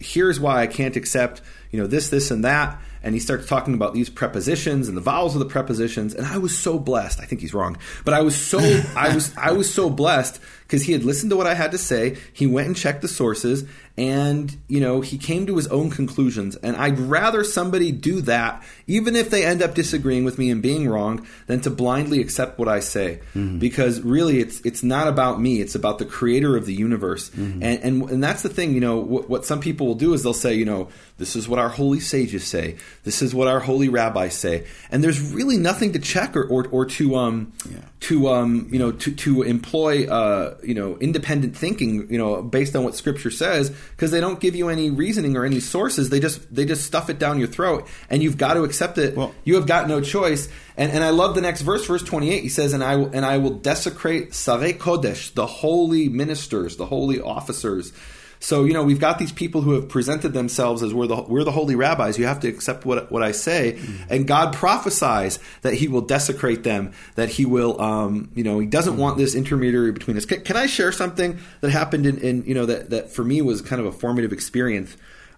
Here's why I can't accept, you know, this, this, and that. And he starts talking about these prepositions and the vowels of the prepositions. And I was so blessed. I think he's wrong, but I was so I was I was so blessed because he had listened to what I had to say. He went and checked the sources, and you know he came to his own conclusions. And I'd rather somebody do that, even if they end up disagreeing with me and being wrong, than to blindly accept what I say. Mm-hmm. Because really, it's it's not about me. It's about the Creator of the universe. Mm-hmm. And and and that's the thing. You know what, what some people will do is they'll say, you know, this is what our holy sages say. This is what our holy rabbis say. And there's really nothing to check or or, or to um to um you know to to employ uh you know independent thinking you know based on what Scripture says because they don't give you any reasoning or any sources. They just they just stuff it down your throat, and you've got to accept it. Well- you have got no choice. And and I love the next verse, verse twenty eight. He says, "And I will, and I will desecrate Sarei Kodesh, the holy ministers, the holy officers." So you know we've got these people who have presented themselves as we're the we're the holy rabbis. You have to accept what what I say, and God prophesies that He will desecrate them. That He will, um, you know, He doesn't want this intermediary between us. Can, can I share something that happened in, in you know that that for me was kind of a formative experience?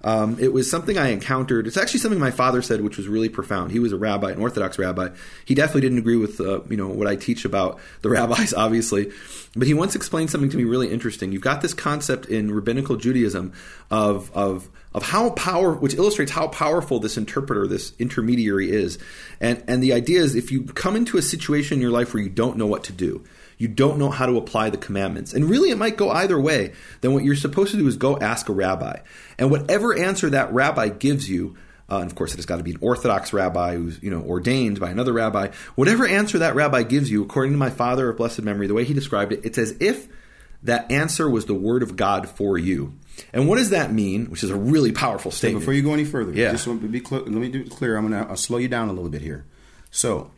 Um, it was something I encountered. It's actually something my father said, which was really profound. He was a rabbi, an Orthodox rabbi. He definitely didn't agree with uh, you know what I teach about the rabbis, obviously, but he once explained something to me really interesting. You've got this concept in rabbinical Judaism of of of how power, which illustrates how powerful this interpreter, this intermediary is, and and the idea is if you come into a situation in your life where you don't know what to do, you don't know how to apply the commandments. And really, it might go either way. Then what you're supposed to do is go ask a rabbi. And whatever answer that rabbi gives you, uh, and of course, it has got to be an Orthodox rabbi who's you know ordained by another rabbi. Whatever answer that rabbi gives you, according to my father of blessed memory, the way he described it, it's as if that answer was the word of God for you. And what does that mean? Which is a really powerful So statement. before you go any further, Yeah. just want to be clear, let me do it clear. I'm going to slow you down a little bit here. So,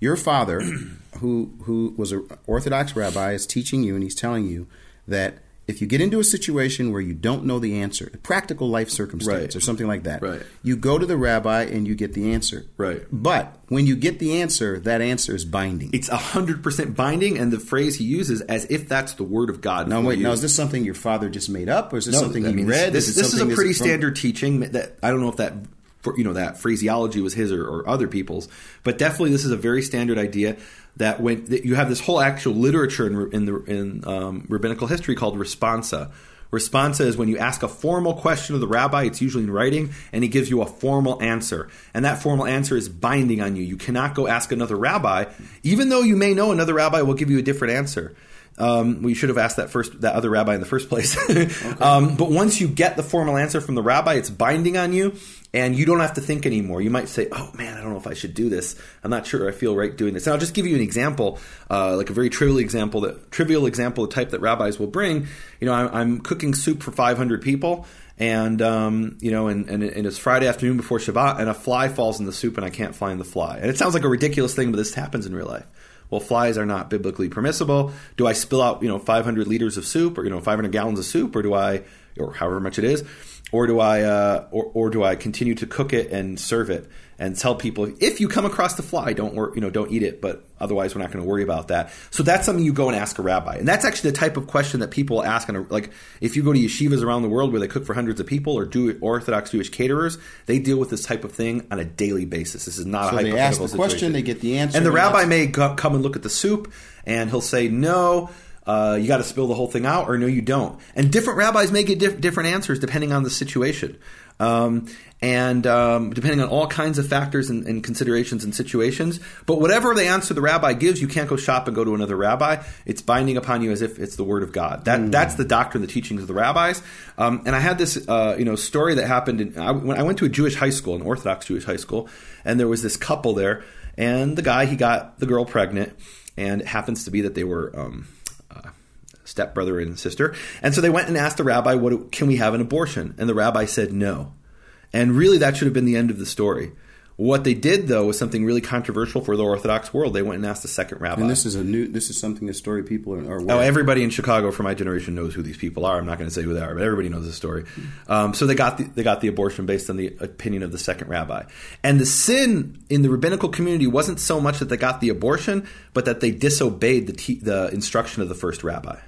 your father, who who was an Orthodox rabbi, is teaching you, and he's telling you that if you get into a situation where you don't know the answer, a practical life circumstance Right. or something like that, Right. you go to the rabbi and you get the answer. Right. But when you get the answer, that answer is binding. it's hundred percent binding, and the phrase he uses as if that's the word of God. now wait, you. now is this something your father just made up, or is this No, something he mean, read? This, it this is a pretty from- standard teaching that I don't know if that you know that phraseology was his or, or other people's, but definitely this is a very standard idea that when that you have this whole actual literature in, in the in um, rabbinical history called responsa. Responsa is when you ask a formal question of the rabbi, it's usually in writing, and he gives you a formal answer. And that formal answer is binding on you. You cannot go ask another rabbi, even though you may know another rabbi will give you a different answer. Um, we should have asked that first, that other rabbi in the first place. um, but once you get the formal answer from the rabbi, it's binding on you, and you don't have to think anymore. You might say, "Oh man, I don't know if I should do this. I'm not sure I feel right doing this." And I'll just give you an example, uh, like a very trivial example, that trivial example, the type that rabbis will bring. You know, I'm, I'm cooking soup for 500 people. And um, you know, and, and, and it's Friday afternoon before Shabbat, and a fly falls in the soup, and I can't find the fly. And it sounds like a ridiculous thing, but this happens in real life well flies are not biblically permissible do i spill out you know 500 liters of soup or you know 500 gallons of soup or do i or however much it is or do i uh, or, or do i continue to cook it and serve it and tell people if you come across the fly don't wor- you know don't eat it but otherwise we're not going to worry about that. So that's something you go and ask a rabbi. And that's actually the type of question that people ask on a, like if you go to yeshivas around the world where they cook for hundreds of people or do orthodox jewish caterers they deal with this type of thing on a daily basis. This is not So a they hypothetical ask the situation. question, they get the answer, and the and rabbi may go, come and look at the soup and he'll say no uh, you got to spill the whole thing out or no you don't and different rabbis may get diff- different answers depending on the situation Um, and um, depending on all kinds of factors and, and, considerations and situations. But whatever the answer the rabbi gives, you can't go shop and go to another rabbi. It's binding upon you as if it's the word of God. That mm. that's the doctrine, the teachings of the rabbis. Um, and I had this uh, you know story that happened in, I, when I went to a Jewish high school, an Orthodox Jewish high school, and there was this couple there, and the guy he got the girl pregnant, and it happens to be that they were. Um, stepbrother and sister and so they went and asked the rabbi what can we have an abortion and the rabbi said no and really, that should have been the end of the story. What they did, though, was something really controversial for the Orthodox world. They went and asked the second rabbi. And this is a new. This is something a story people are. are oh, everybody in Chicago from my generation knows who these people are. I'm not going to say who they are, but everybody knows the story. Um, so they got the, they got the abortion based on the opinion of the second rabbi. And the sin in the rabbinical community wasn't so much that they got the abortion, but that they disobeyed the te- the instruction of the first rabbi.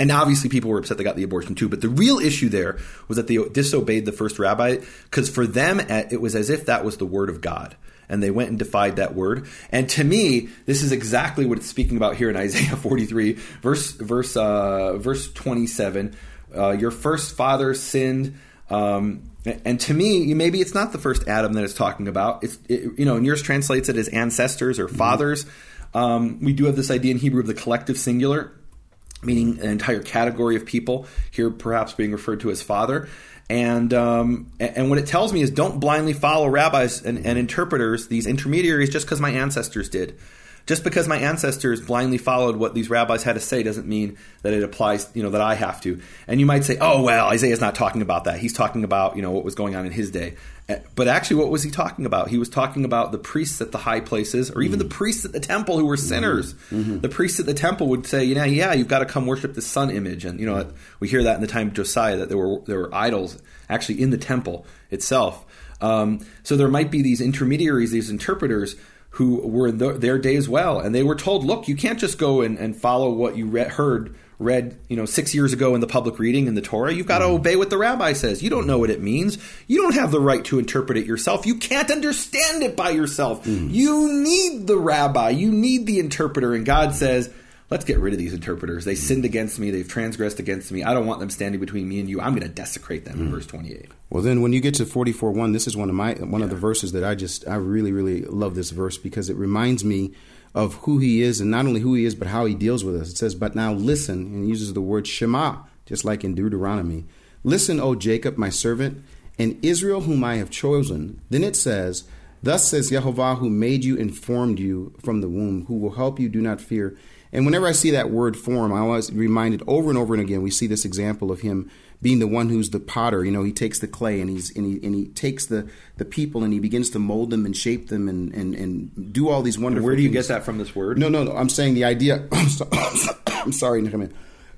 And obviously, people were upset they got the abortion too. But the real issue there was that they disobeyed the first rabbi because for them, it was as if that was the word of God. And they went and defied that word. And to me, this is exactly what it's speaking about here in Isaiah 43, verse verse uh, verse 27. Uh, your first father sinned. Um, and to me, maybe it's not the first Adam that it's talking about. It's it, you know, and yours translates it as ancestors or fathers. Um, we do have this idea in Hebrew of the collective singular meaning an entire category of people, here perhaps being referred to as father. And um, and what it tells me is don't blindly follow rabbis and, and interpreters, these intermediaries, just because my ancestors did. Just because my ancestors blindly followed what these rabbis had to say doesn't mean that it applies, you know, that I have to. And you might say, "Oh, well, Isaiah's not talking about that. He's talking about, you know, what was going on in his day." Eh, but actually, what was he talking about? He was talking about the priests at the high places, or even mm-hmm. the priests at the temple who were mm-hmm. sinners. Mm-hmm. The priests at the temple would say, "You know, yeah, you've got to come worship the sun image." And you know, we hear that in the time of Josiah that there were there were idols actually in the temple itself. Um, so there might be these intermediaries, these interpreters who were in the, their day as well, and they were told, "Look, you can't just go and, and follow what you re- heard." read, you know, six years ago in the public reading in the Torah. You've got to mm-hmm. obey what the rabbi says. You don't know what it means. You don't have the right to interpret it yourself. You can't understand it by yourself. Mm. You need the rabbi. You need the interpreter. And God says, let's get rid of these interpreters. They sinned against me. They've transgressed against me. I don't want them standing between me and you. I'm going to desecrate them. Mm. In verse 28. Well, then when you get to 44 1, this is one of my one yeah. of the verses that I just I really really love this verse because it reminds me of who he is and not only who he is but how he deals with us. It says, "But now listen," and uses the word Shema, just like in Deuteronomy. Listen, O Jacob, my servant, and Israel, whom I have chosen. Then it says, Thus says Jehovah, who made you and formed you from the womb, who will help you. Do not fear. And whenever I see that word form, I always reminded over and over and again. We see this example of him being the one who's the potter. You know, he takes the clay and he's and he and he takes the the people and he begins to mold them and shape them and and, and do all these wonderful. And where do you things. get that from? This word? No, no, no. I'm saying the idea. I'm sorry, Nehemiah.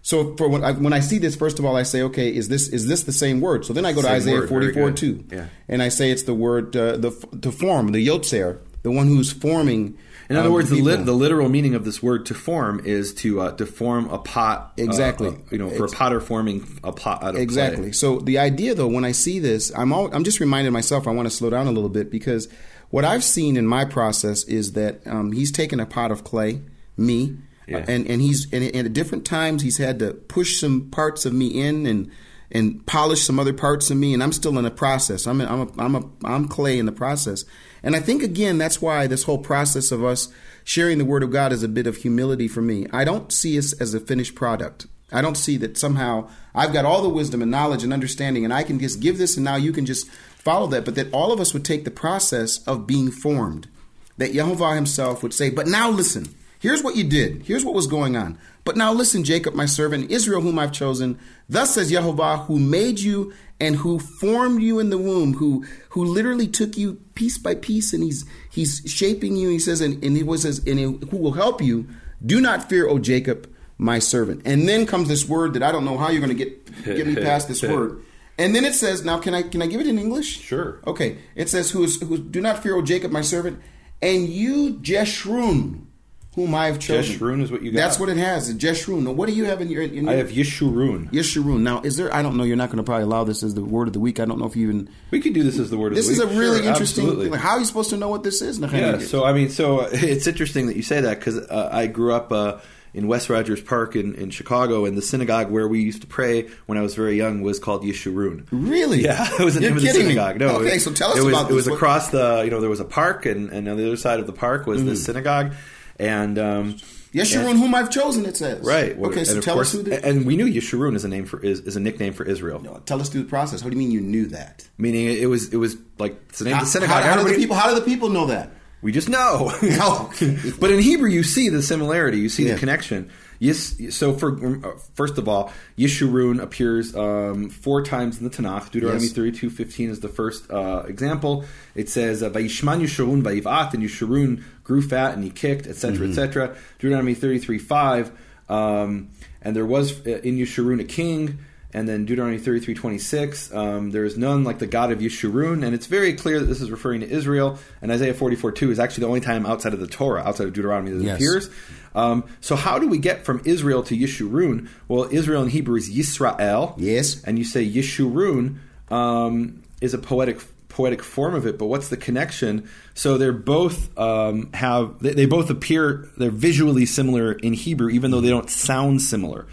So for when I, when I see this, first of all, I say, okay, is this is this the same word? So then I go to same Isaiah 44 2, yeah. and I say it's the word uh, the to form the yotzer, the one who's forming in other um, words, the, lit, the, literal meaning of this word "to form" is to uh, to form a pot. Uh, exactly. Uh, you know, for a potter forming a pot out of clay. exactly. Clay. So the idea, though, when I see this, I'm all, I'm just reminding myself I want to slow down a little bit because what I've seen in my process is that um, he's taken a pot of clay, me, yeah. and and he's and, and at different times he's had to push some parts of me in and and polish some other parts of me, and I'm still in a process. I'm a, I'm a, I'm a, I'm clay in the process, and I think again that's why this whole process of us sharing the word of God is a bit of humility for me. I don't see us as a finished product. I don't see that somehow I've got all the wisdom and knowledge and understanding, and I can just give this, and now you can just follow that. But that all of us would take the process of being formed. That Yehovah Himself would say, "But now listen." Here's what you did. Here's what was going on. But now listen, Jacob, my servant, Israel, whom I've chosen. Thus says Yehovah, who made you and who formed you in the womb, who who literally took you piece by piece, and he's he's shaping you. He says, and, and he was says, and he, who will help you. Do not fear, O Jacob, my servant. And then comes this word that I don't know how you're going to get get me past this word. And then it says, now can I can I give it in English? Sure. Okay. It says, who is who? Do not fear, O Jacob, my servant, and you Jeshurun whom I have chosen. Jeshurun is what you got. That's what it has. Jeshurun. Now, what do you have in your? In your I have Yeshurun. Yeshurun. Now, is there? I don't know. You're not going to probably allow this as the word of the week. I don't know if you even. We could do this as the word of this the week. This is a really sure, interesting. Like, how are you supposed to know what this is? Yeah. So I mean, so uh, it's interesting that you say that because uh, I grew up. Uh, in West Rogers Park in, in Chicago, and the synagogue where we used to pray when I was very young was called Yeshurun. Really? Yeah, it was the You're name of the synagogue. No, Okay, so tell us it was, about It was. Across the, you know, there was a park, and, and on the other side of the park was the synagogue, and um, Yeshurun, whom I've chosen, it says. right. Okay, so tell course, us who the, and we knew Yeshurun is a name for is, is a nickname for Israel, No, Tell us through the process. What do you mean you knew that? meaning it was it was like it's the name How, of the synagogue. how, how do the people? How do the people know that? We just know. Oh. but in Hebrew, you see the similarity. You see Yeah. the connection. Yes. So, for uh, first of all, Yeshurun appears um, four times in the Tanakh. Deuteronomy Yes. thirty-two fifteen is the first uh, example. It says, uh, "Vayishman Yeshurun vayivat," and Yeshurun grew fat and he kicked, etc., Mm-hmm. etc. Deuteronomy thirty-three five. Um, and there was uh, in Yeshurun a king. And then Deuteronomy 33, 26, um, there is none like the God of Yeshurun. And it's very clear that this is referring to Israel. And Isaiah 44, 2 is actually the only time outside of the Torah, outside of Deuteronomy, that it Yes. appears. Um, so how do we get from Israel to Yeshurun? Well, Israel in Hebrew is Yisrael. Yes. And you say Yeshurun um, is a poetic poetic form of it, but what's the connection? So they're both um, have they, they both appear they're visually similar in Hebrew, even though they don't sound similar.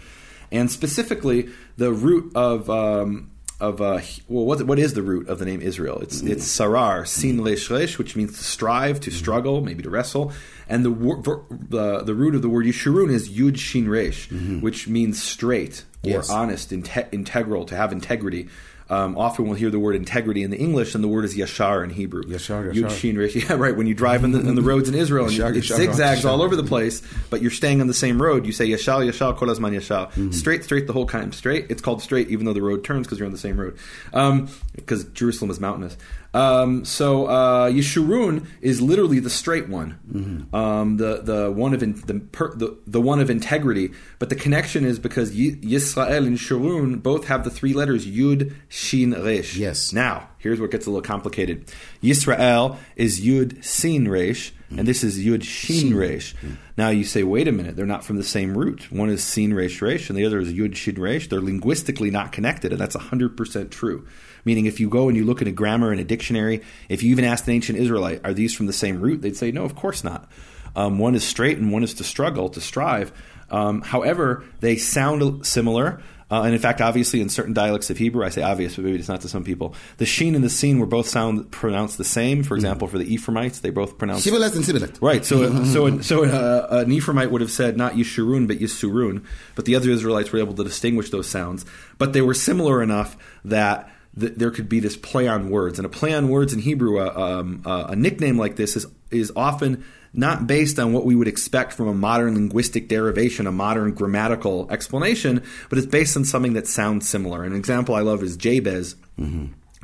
And specifically, the root of um, of uh, well, what what is the root of the name Israel? It's mm. it's sarar, sin mm. resh resh, which means to strive, to mm. struggle, maybe to wrestle. And the wor- the the root of the word yeshurun is yud shin resh, mm-hmm. which means straight or Yes. honest, inte- integral, to have integrity. Um, often we'll hear the word integrity in the English, and the word is yashar in Hebrew. Yashar, yashar. Yeah, right. When you drive in the, on the roads in Israel, and Yashar, it yashar, zigzags all over the place, but you're staying on the same road. You say yashal, yashal, kol hazman yashal. Mm-hmm. Straight, straight the whole time. Straight. It's called straight, even though the road turns because you're on the same road. Because Jerusalem is mountainous. Um, so uh, Yeshurun is literally the straight one, Mm-hmm. um, the the one of in, the, per, the the one of integrity. But the connection is because Y- Yisrael and Shurun both have the three letters Yud Shin Resh. Yes. Now here's where it gets a little complicated. Yisrael is Yud Sin Resh, and this is Yud Shin Resh. Now you say, wait a minute, they're not from the same root. One is Sin Resh Resh, and the other is Yud Shin Resh. They're linguistically not connected, and that's 100% true. Meaning, if you go and you look at a grammar and a dictionary, if you even asked an ancient Israelite, are these from the same root? They'd say, no, of course not. Um, one is straight and one is to struggle, to strive. Um, however, they sound similar. Uh, and in fact, obviously, in certain dialects of Hebrew, I say obvious, but maybe it's not to some people. The sheen and the seen were both sound pronounced the same. For example, for the Ephraimites, they both pronounced Sibilat and. Right. So, so, so uh, an Ephraimite would have said not Yeshurun but Yisurun, but the other Israelites were able to distinguish those sounds. But they were similar enough that th- there could be this play on words, and a play on words in Hebrew, uh, um, uh, a nickname like this is is often not based on what we would expect from a modern linguistic derivation, a modern grammatical explanation, but it's based on something that sounds similar. An example I love is Jabez.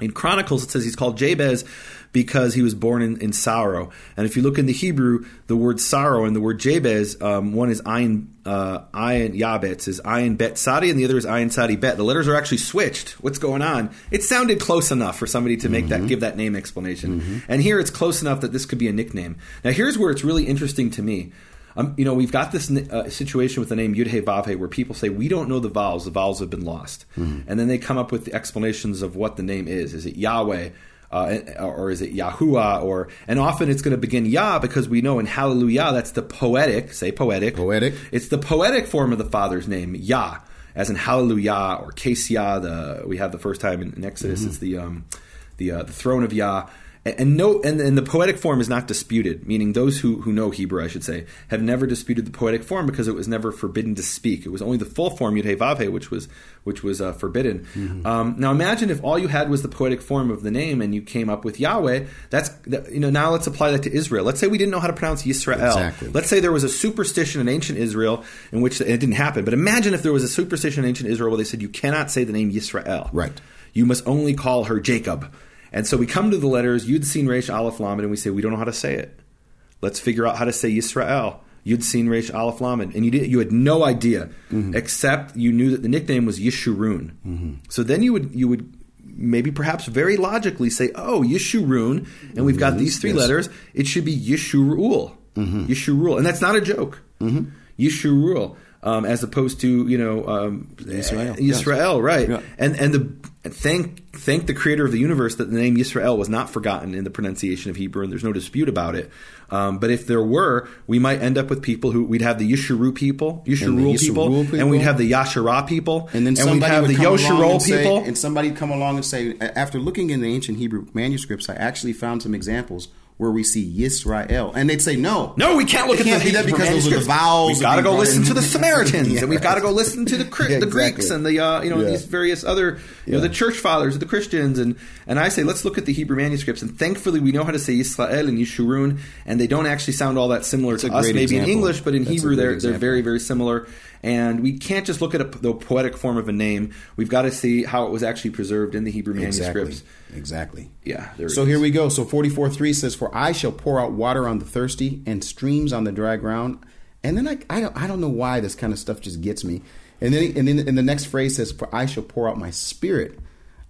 In Chronicles, it says he's called Jabez because he was born in, in sorrow. And if you look in the Hebrew, the word sorrow and the word Jabez, um, one is ayin, uh, ayin yabetz, is ayin bet sadi, and the other is ayin sadi bet. The letters are actually switched. What's going on? It sounded close enough for somebody to make that give that name explanation. And here it's close enough that this could be a nickname. Now here's where it's really interesting to me. Um, you know, we've got this uh, situation with the name Yud He where people say we don't know the vowels; the vowels have been lost, and then they come up with the explanations of what the name is. Is it Yahweh? Uh, or is it Yahuwah? Or and often it's going to begin Yah because we know in Hallelujah that's the poetic. Say poetic. Poetic. It's the poetic form of the Father's name Yah, as in Hallelujah or Kes Yah. The we have the first time in, in Exodus. It's the um, the uh, the throne of Yah. And, no, and, and the poetic form is not disputed. Meaning, those who, who know Hebrew, I should say, have never disputed the poetic form because it was never forbidden to speak. It was only the full form Yud He Vav He, which was which was uh, forbidden. Um, now, imagine if all you had was the poetic form of the name, and you came up with Yahweh. That's that- you know. Now let's apply that to Israel. Let's say we didn't know how to pronounce Yisrael. Exactly. Let's say there was a superstition in ancient Israel in which it didn't happen. But imagine if there was a superstition in ancient Israel where they said you cannot say the name Yisrael. Right. You must only call her Jacob. And so we come to the letters Yud Sin Resh Aleph Lamed and we say we don't know how to say it. Let's figure out how to say Yisrael. Yud Sin Resh Aleph Lamed, and you did, you had no idea, mm-hmm. except you knew that the nickname was Yeshurun. Mm-hmm. So then you would you would maybe perhaps very logically say, oh Yeshurun, and we've got mm-hmm. these three Yes. letters. It should be Yeshurul, Yeshurul, and that's not a joke. Yeshurul. Um, as opposed to you know um, Israel, Israel, right? Yeah. And and the thank thank the creator of the universe that the name Yisrael was not forgotten in the pronunciation of Hebrew, and there's no dispute about it. Um, but if there were, we might end up with people who we'd have the Yisharu people, Yisharul people, people. and we'd have the Yashara people, And then and we'd somebody have the come along Yosharol say- people. and somebody come along and say, after looking in the ancient Hebrew manuscripts, I actually found some examples where we see Yisrael, and they'd say, no, No, we can't look It at can't the be that Hebrew because those are the manuscripts. vowels We've got to go listen in. to the Samaritans, Yeah, and we've got to go listen to the, the Greeks exactly. and the uh, you know Yeah. these various other you know the church fathers, the Christians, and and I say let's look at the Hebrew manuscripts, and thankfully we know how to say Yisrael and Yishurun, and they don't actually sound all that similar to us, maybe in. English, but in That's Hebrew they're example. they're very very similar. And we can't just look at a, the poetic form of a name. We've got to see how it was actually preserved in the Hebrew manuscripts. Exactly. Exactly. Yeah. So it here is. we go. So 44 3 says, For I shall pour out water on the thirsty and streams on the dry ground. And then I, I, don't, I don't know why this kind of stuff just gets me. And then, and then and the next phrase says, For I shall pour out my spirit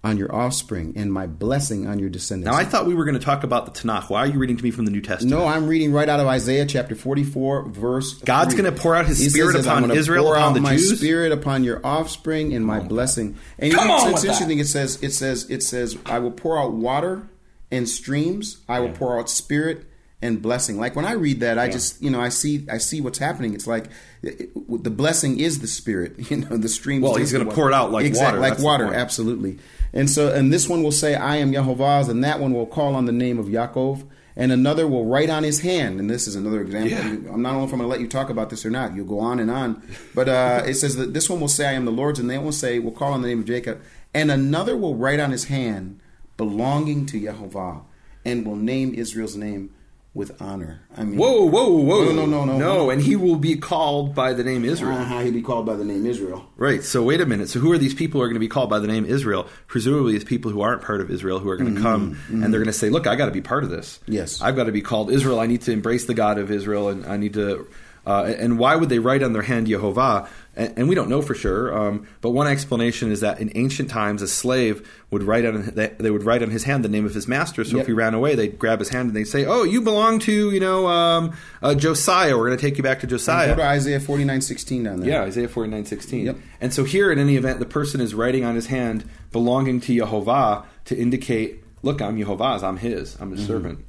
on your offspring and my blessing on your descendants. Now I thought we were going to talk about the Tanakh. Why are you reading to me from the New Testament? no, I'm reading right out of Isaiah chapter 44, verse. God's gonna pour out His He Spirit upon Israel, upon the my Jews." spirit upon your offspring and my blessing. And Come you know, on it's, it's that. interesting. It says, it says, it says, I will pour out water and streams. I will pour out spirit and blessing. Like when I read that, I just, you know, I see, I see what's happening. It's like it- it- the blessing is the spirit. You know, the streams. Well, he's gonna pour it out like Exact- water. like That's water. Absolutely. And so, and this one will say, "I am Yehovah's," and that one will call on the name of Yaakov, and another will write on his hand. And this is another example. Yeah. I'm not know if I'm going to let you talk about this or not. You'll go on and on, but uh, it says that this one will say, "I am the Lord's," and they will say, "Will call on the name of Jacob," and another will write on his hand, belonging to Yehovah, and will name Israel's name with honor. I mean, Whoa, whoa, whoa! No, no, no, no, no. And he will be called by the name Israel. uh, he'll be called by the name Israel. Right. So wait a minute. So who are these people who are going to be called by the name Israel? Presumably, it's people who aren't part of Israel who are going to come and they're going to say, "Look, I got to be part of this. Yes. I've got to be called Israel. I need to embrace the God of Israel, and I need to." Uh, and why would they write on their hand Yehovah? And, and we don't know for sure. Um, but one explanation is that in ancient times, a slave would write on they they would write on his hand the name of his master. So Yep. if he ran away, they'd grab his hand and they'd say, "Oh, you belong to you know um, uh, Josiah. We're going to take you back to Josiah." Go to Isaiah 49:16 down there. Yeah, Isaiah forty nine sixteen. Yep. And so here, in any event, the person is writing on his hand, belonging to Yehovah, to indicate, look, I'm Yehovah's, I'm his, I'm his Mm-hmm. servant.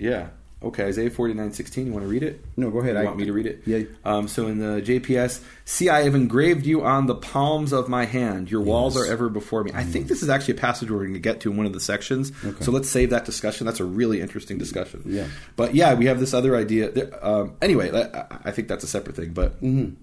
Yeah. Okay, Isaiah forty nine sixteen. You want to read it? No, go ahead. You I- want me to read it? Yeah. Um, so in the JPS, see, I have engraved you on the palms of my hand. Your walls Yes. Mm-hmm. are ever before me. I think this is actually a passage we're going to get to in one of the sections. So let's save that discussion. That's a really interesting discussion. Yeah. But yeah, we have this other idea. Um, anyway, I I think that's a separate thing. But Mm-hmm.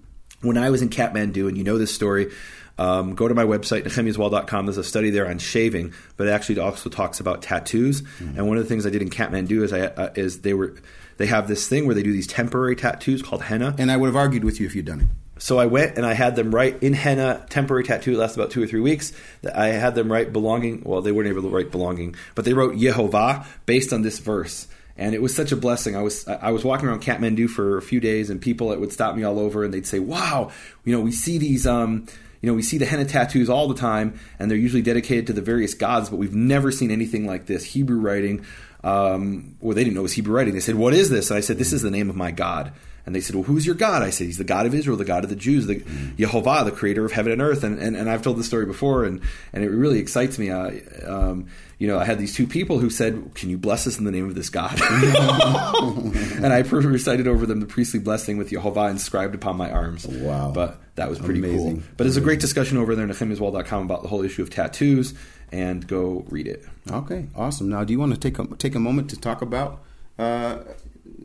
when I was in Kathmandu, and you know this story, um, go to my website, nehemiaswall.com. There's a study there on shaving, but it actually also talks about tattoos. Mm-hmm. And one of the things I did in Kathmandu is I uh, is they were they have this thing where they do these temporary tattoos called henna. And I would have argued with you if you'd done it. So I went and I had them write in henna temporary tattoo. It lasted about two or three weeks. I had them write belonging. Well, they weren't able to write belonging, but they wrote Yehovah based on this verse. And it was such a blessing. I was I was walking around Kathmandu for a few days, and people that would stop me all over, and they'd say, "Wow, you know, we see these." Um, you know, we see the henna tattoos all the time, and they're usually dedicated to the various gods, but we've never seen anything like this. Hebrew writing, um, well, they didn't know it was Hebrew writing. They said, "What is this?" And I said, "This is the name of my God." And they said, "Well, who's your God?" I said, "He's the God of Israel, the God of the Jews, the Yehovah, the Creator of heaven and earth." And, and and I've told this story before, and and it really excites me. Uh, um, you know, I had these two people who said, "Can you bless us in the name of this God?" and I recited over them the priestly blessing with Yehovah inscribed upon my arms. Wow. But that was pretty Amazing. cool. But there's a great discussion over there at nehemiaswall.com about the whole issue of tattoos, and go read it. Okay, awesome. Now, do you want to take a, take a moment to talk about uh,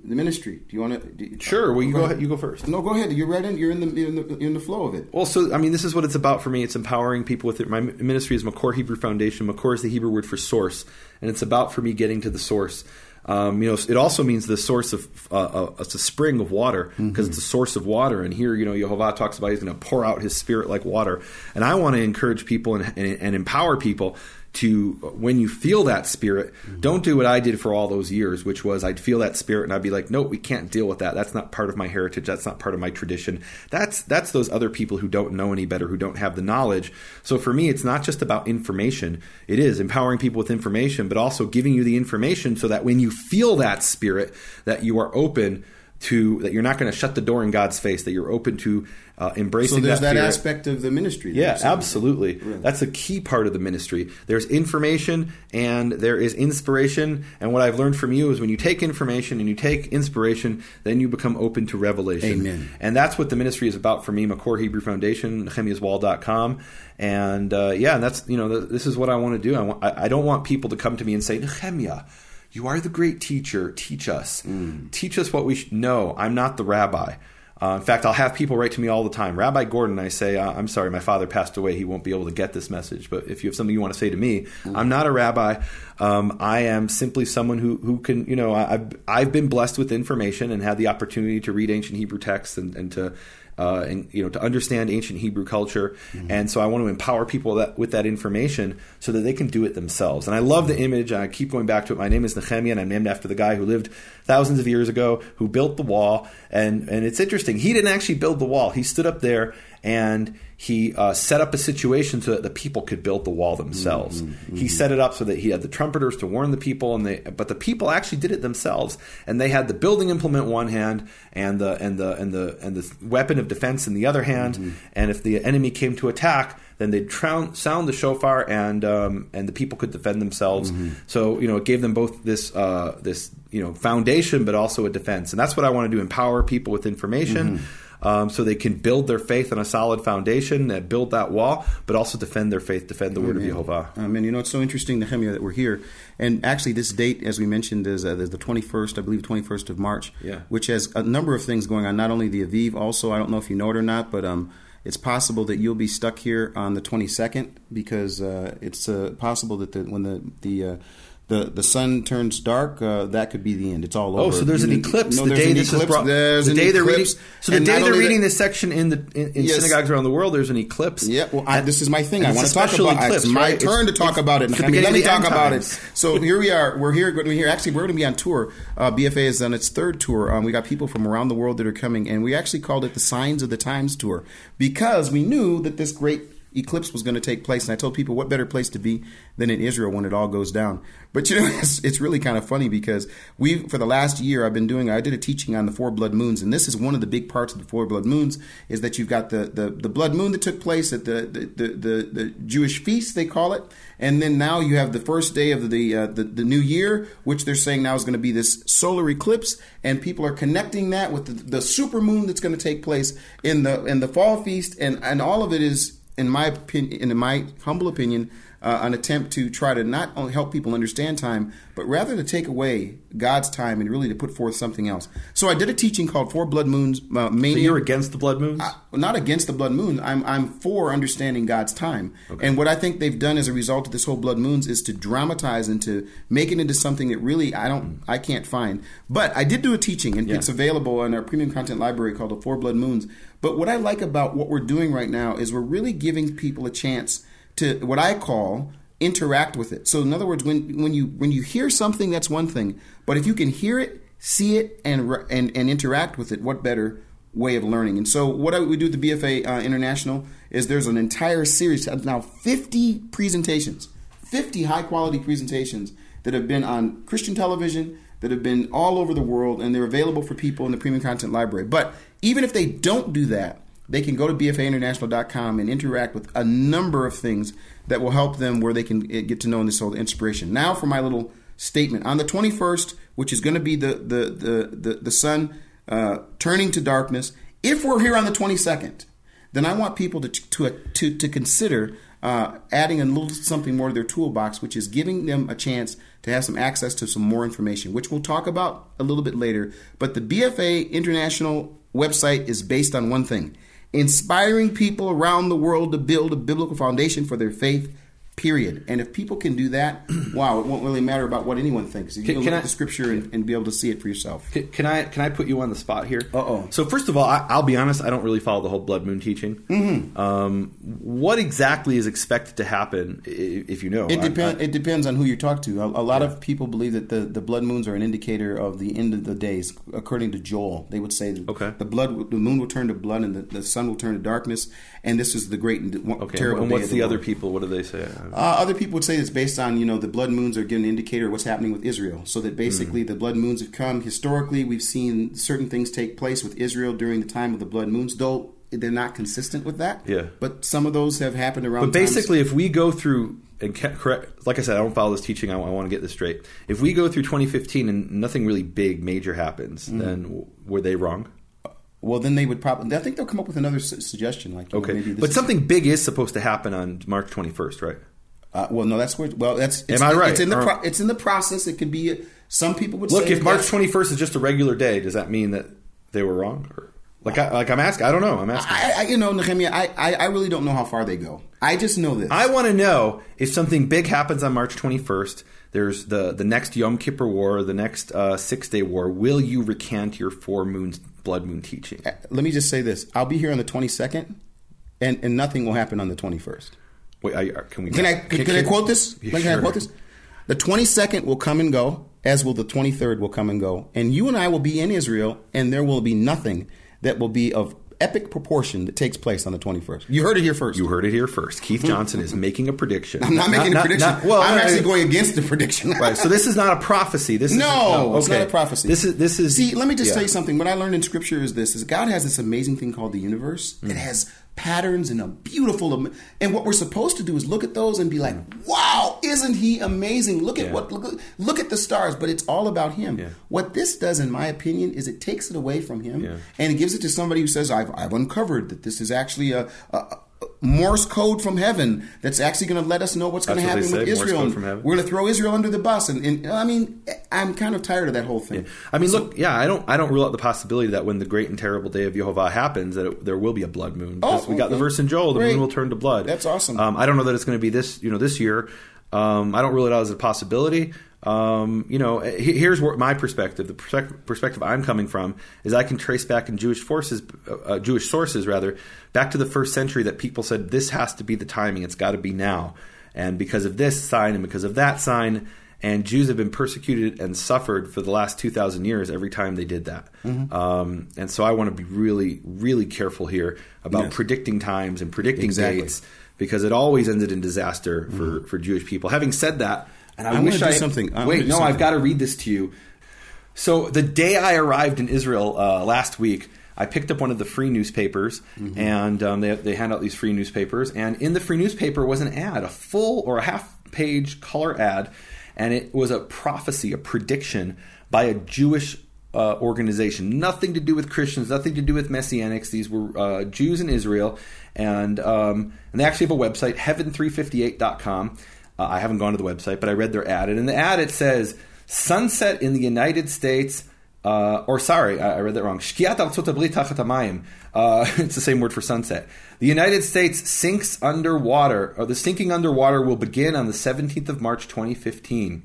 the ministry? Do you want to? Sure. Well, you go ahead. You go first. No, go ahead. You're right in. You're in the you're in the, in the flow of it. Well, so I mean, this is what it's about for me. It's empowering people with it. My ministry is Makor Hebrew Foundation. Makor is the Hebrew word for source, and it's about for me getting to the source. Um, you know, it also means the source of uh, uh, it's a spring of water because it's a source of water. And here, you know, Yehovah talks about he's going to pour out his spirit like water. And I want to encourage people and, and, and empower people to when you feel that spirit, mm-hmm. don't do what I did for all those years, which was I'd feel that spirit and I'd be like, no, we can't deal with that. That's not part of my heritage. That's not part of my tradition. That's that's those other people who don't know any better, who don't have the knowledge. So for me, it's not just about information. It is empowering people with information, but also giving you the information so that when you feel that spirit, that you are open to that you're not going to shut the door in God's face. That you're open to uh, embracing. So there's that, fear. aspect of the ministry. Yeah, absolutely. That's a key part of the ministry. There's information and there is inspiration. And what I've learned from you is when you take information and you take inspiration, then you become open to revelation. Amen. And that's what the ministry is about for me, Makor Hebrew Foundation, NehemiahsWall.com. And uh, yeah, and that's, you know, th- this is what I want to do. I, want, I, I don't want people to come to me and say, Nehemiah, you are the great teacher. Teach us. Teach us what we should know. I'm not the rabbi. Uh, in fact, I'll have people write to me all the time. Rabbi Gordon, I say, uh, I'm sorry, my father passed away. He won't be able to get this message. But if you have something you want to say to me, I'm not a rabbi. Um, I am simply someone who, who can, you know, I, I've, I've been blessed with information and had the opportunity to read ancient Hebrew texts and, and to uh, and you know to understand ancient Hebrew culture, and so I want to empower people that, with that information so that they can do it themselves. And I love the image. I keep going back to it. My name is Nehemiah, and I'm named after the guy who lived thousands of years ago, who built the wall. And and it's interesting. He didn't actually build the wall. He stood up there and he uh, set up a situation so that the people could build the wall themselves. Mm, mm, mm, he set it up so that he had the trumpeters to warn the people, and they but the people actually did it themselves, and they had the building implement one hand and the and the and the and the weapon of defense in the other hand. Mm-hmm. And if the enemy came to attack, then they'd troun- sound the shofar, and um, and the people could defend themselves. Mm-hmm. So you know, it gave them both this uh, this you know foundation, but also a defense, and that's what I want to do: empower people with information mm-hmm. Um, so they can build their faith on a solid foundation, and build that wall, but also defend their faith, defend the word of Yehovah. And you know, it's so interesting, Nehemiah, that we're here. And actually, this date, as we mentioned, is uh, the 21st, I believe, 21st of March, Yeah. which has a number of things going on. Not only the Aviv, also, I don't know if you know it or not, but um, it's possible that you'll be stuck here on the 22nd because uh, it's uh, possible that the, when the the uh, the, the sun turns dark, uh, that could be the end. It's all over. Oh, so there's an You- eclipse no, the day an this is brought. There's the an day they're reading. eclipse. So the And day they're reading that- this section in the in, in Yes. synagogues around the world, there's an eclipse. Yeah, well, I, this is my thing. I want to talk about. eclipse, it's my right? turn It's- to talk about it. the Nehemiah. Let me talk about it. So here we are. We're here. We're here. Actually, we're going to be on tour. Uh, BFA is on its third tour. Um, we got people from around the world that are coming, and we actually called it the Signs of the Times tour because we knew that this great eclipse was going to take place. And I told people, what better place to be than in Israel when it all goes down? But you know, it's, it's really kind of funny because we, for the last year, I've been doing, I did a teaching on the four blood moons. And this is one of the big parts of the four blood moons is that you've got the, the, the blood moon that took place at the, the, the, the, the Jewish feast, they call it. And then now you have the first day of the, uh, the, the new year, which they're saying now is going to be this solar eclipse. And people are connecting that with the, the super moon that's going to take place in the, in the fall feast. And, and all of it is, in my opinion, in my humble opinion, uh, an attempt to try to not only help people understand time, but rather to take away God's time and really to put forth something else. So I did a teaching called Four Blood Moons uh, Mania. So you're against the blood moons? not against the blood moon. I'm I'm for understanding God's time. And what I think they've done as a result of this whole blood moons is to dramatize and to make it into something that really I don't I can't find. But I did do a teaching and Yeah. it's available in our premium content library called the Four Blood Moons. But what I like about what we're doing right now is we're really giving people a chance to what I call interact with it. So in other words, when when you when you hear something, that's one thing. But if you can hear it, see it, and and and interact with it, what better way of learning? And so what I, we do at the BFA uh, International is there's an entire series now 50 presentations, 50 high quality presentations that have been on Christian television, that have been all over the world, and they're available for people in the premium content library. But even if they don't do that, they can go to bfainternational.com and interact with a number of things that will help them where they can get to know and this whole inspiration. Now for my little statement. On the 21st, which is going to be the, the, the, the, the sun uh, turning to darkness, if we're here on the 22nd, then I want people to, to, to, to consider uh, adding a little something more to their toolbox, which is giving them a chance to have some access to some more information, which we'll talk about a little bit later. But the BFA International website is based on one thing inspiring people around the world to build a biblical foundation for their faith. Period. And if people can do that, wow, it won't really matter about what anyone thinks. You Can- can, look I- at the scripture and, and be able to see it for yourself. Can, can I can I put you on the spot here? Uh-oh. So first of all, I, I'll be honest. I don't really follow the whole blood moon teaching. Mm-hmm. Um, what exactly is expected to happen, if you know? It depends. It depends on who you talk to. A, a lot of people believe that the, the blood moons are an indicator of the end of the days. According to Joel, they would say that Okay. the blood, the moon will turn to blood, and the, the sun will turn to darkness. And this is the great and okay. terrible. And day what's of the, other people? What do they say? Uh, other people would say it's based on you know the blood moons are giving an indicator of what's happening with Israel. So that basically the blood moons have come. Historically, we've seen certain things take place with Israel during the time of the blood moons, though they're not consistent with that. Yeah. But some of those have happened around. But times- basically, if we go through and correct, like I said, I don't follow this teaching. I, I want to get this straight. If we go through 2015 and nothing really big, major happens, Mm-hmm. then were they wrong? well, then they would probably. I think they'll come up with another su- suggestion. Like know, Okay, maybe this but is- something big is supposed to happen on March 21st, right? Uh, well, no, that's where. Well, that's. It's, Am I right? It's in the. Pro, it's in the process. It could be. Some people would say Look, if March 21st is just a regular day, does that mean that they were wrong? Or, like, I, like I'm asking. I don't know. I'm asking. I, I, you know, Nehemiah, I, I, I really don't know how far they go. I just know this. I want to know if something big happens on March 21st. There's the the next Yom Kippur War, the next uh, Six Day War. Will you recant your four moons blood moon teaching? Let me just say this: I'll be here on the twenty second, and, and nothing will happen on the twenty first. Wait, I, uh, can we? Can I can, I quote this? Yeah, Can I quote this? The twenty second will come and go, as will the twenty third will come and go, and you and I will be in Israel, and there will be nothing that will be of epic proportion that takes place on the twenty first. You heard it here first. You heard it here first. Keith Johnson is making a prediction. I'm not making a prediction. well, I'm no, actually no, going against the prediction. Right. So this is not a prophecy. This is No, it's not okay. a prophecy. This is this is. See, let me just yeah. tell you something. What I learned in Scripture is this: is God has this amazing thing called the universe. Mm. It has patterns and a beautiful. And what we're supposed to do is look at those and be like, "Wow, isn't He amazing? Look at Yeah. what look, look at the stars." But it's all about Him. Yeah. What this does, in my opinion, is it takes it away from Him Yeah. and it gives it to somebody who says, "I've I've uncovered that this is actually a." a a Morse code from heaven that's actually going to let us know what's going to happen with Israel. code from heaven. We're going to throw Israel under the bus, and, and I mean, I'm kind of tired of that whole thing. I mean, look, yeah, I don't, I don't rule out the possibility that when the great and terrible day of Yehovah happens, that it, there will be a blood moon. Because Oh, we got the verse in Joel, the Great. moon will turn to blood. That's awesome. Um, I don't know that it's going to be this, you know, this year. Um, I don't rule it out as a possibility. Um, you know, here's what my perspective. The perspective, I'm coming from is I can trace back in Jewish forces, uh, Jewish sources rather, back to the first century that people said this has to be the timing. It's got to be now, and because of this sign and because of that sign, and Jews have been persecuted and suffered for the last two thousand years every time they did that. Um, and so I want to be really, really careful here about Yes. predicting times and predicting Exactly. dates because it always ended in disaster for, for Jewish people. Having said that, and I I'm wish I something. I'm wait, no, I've got to read this to you. So the day I arrived in Israel uh, last week, I picked up one of the free newspapers, Mm-hmm. and um, they, they hand out these free newspapers. And in the free newspaper was an ad, a full or a half page color ad, and it was a prophecy, a prediction by a Jewish uh, organization. Nothing to do with Christians, nothing to do with Messianics. These were uh, Jews in Israel, and um, and they actually have a website, heaven358.com. Uh, I haven't gone to the website, but I read their ad, and in the ad it says sunset in the United States. Uh, or sorry, I, I read that wrong. Uh, It's the same word for sunset. The United States sinks underwater, or the sinking underwater will begin on the 17th of March 2015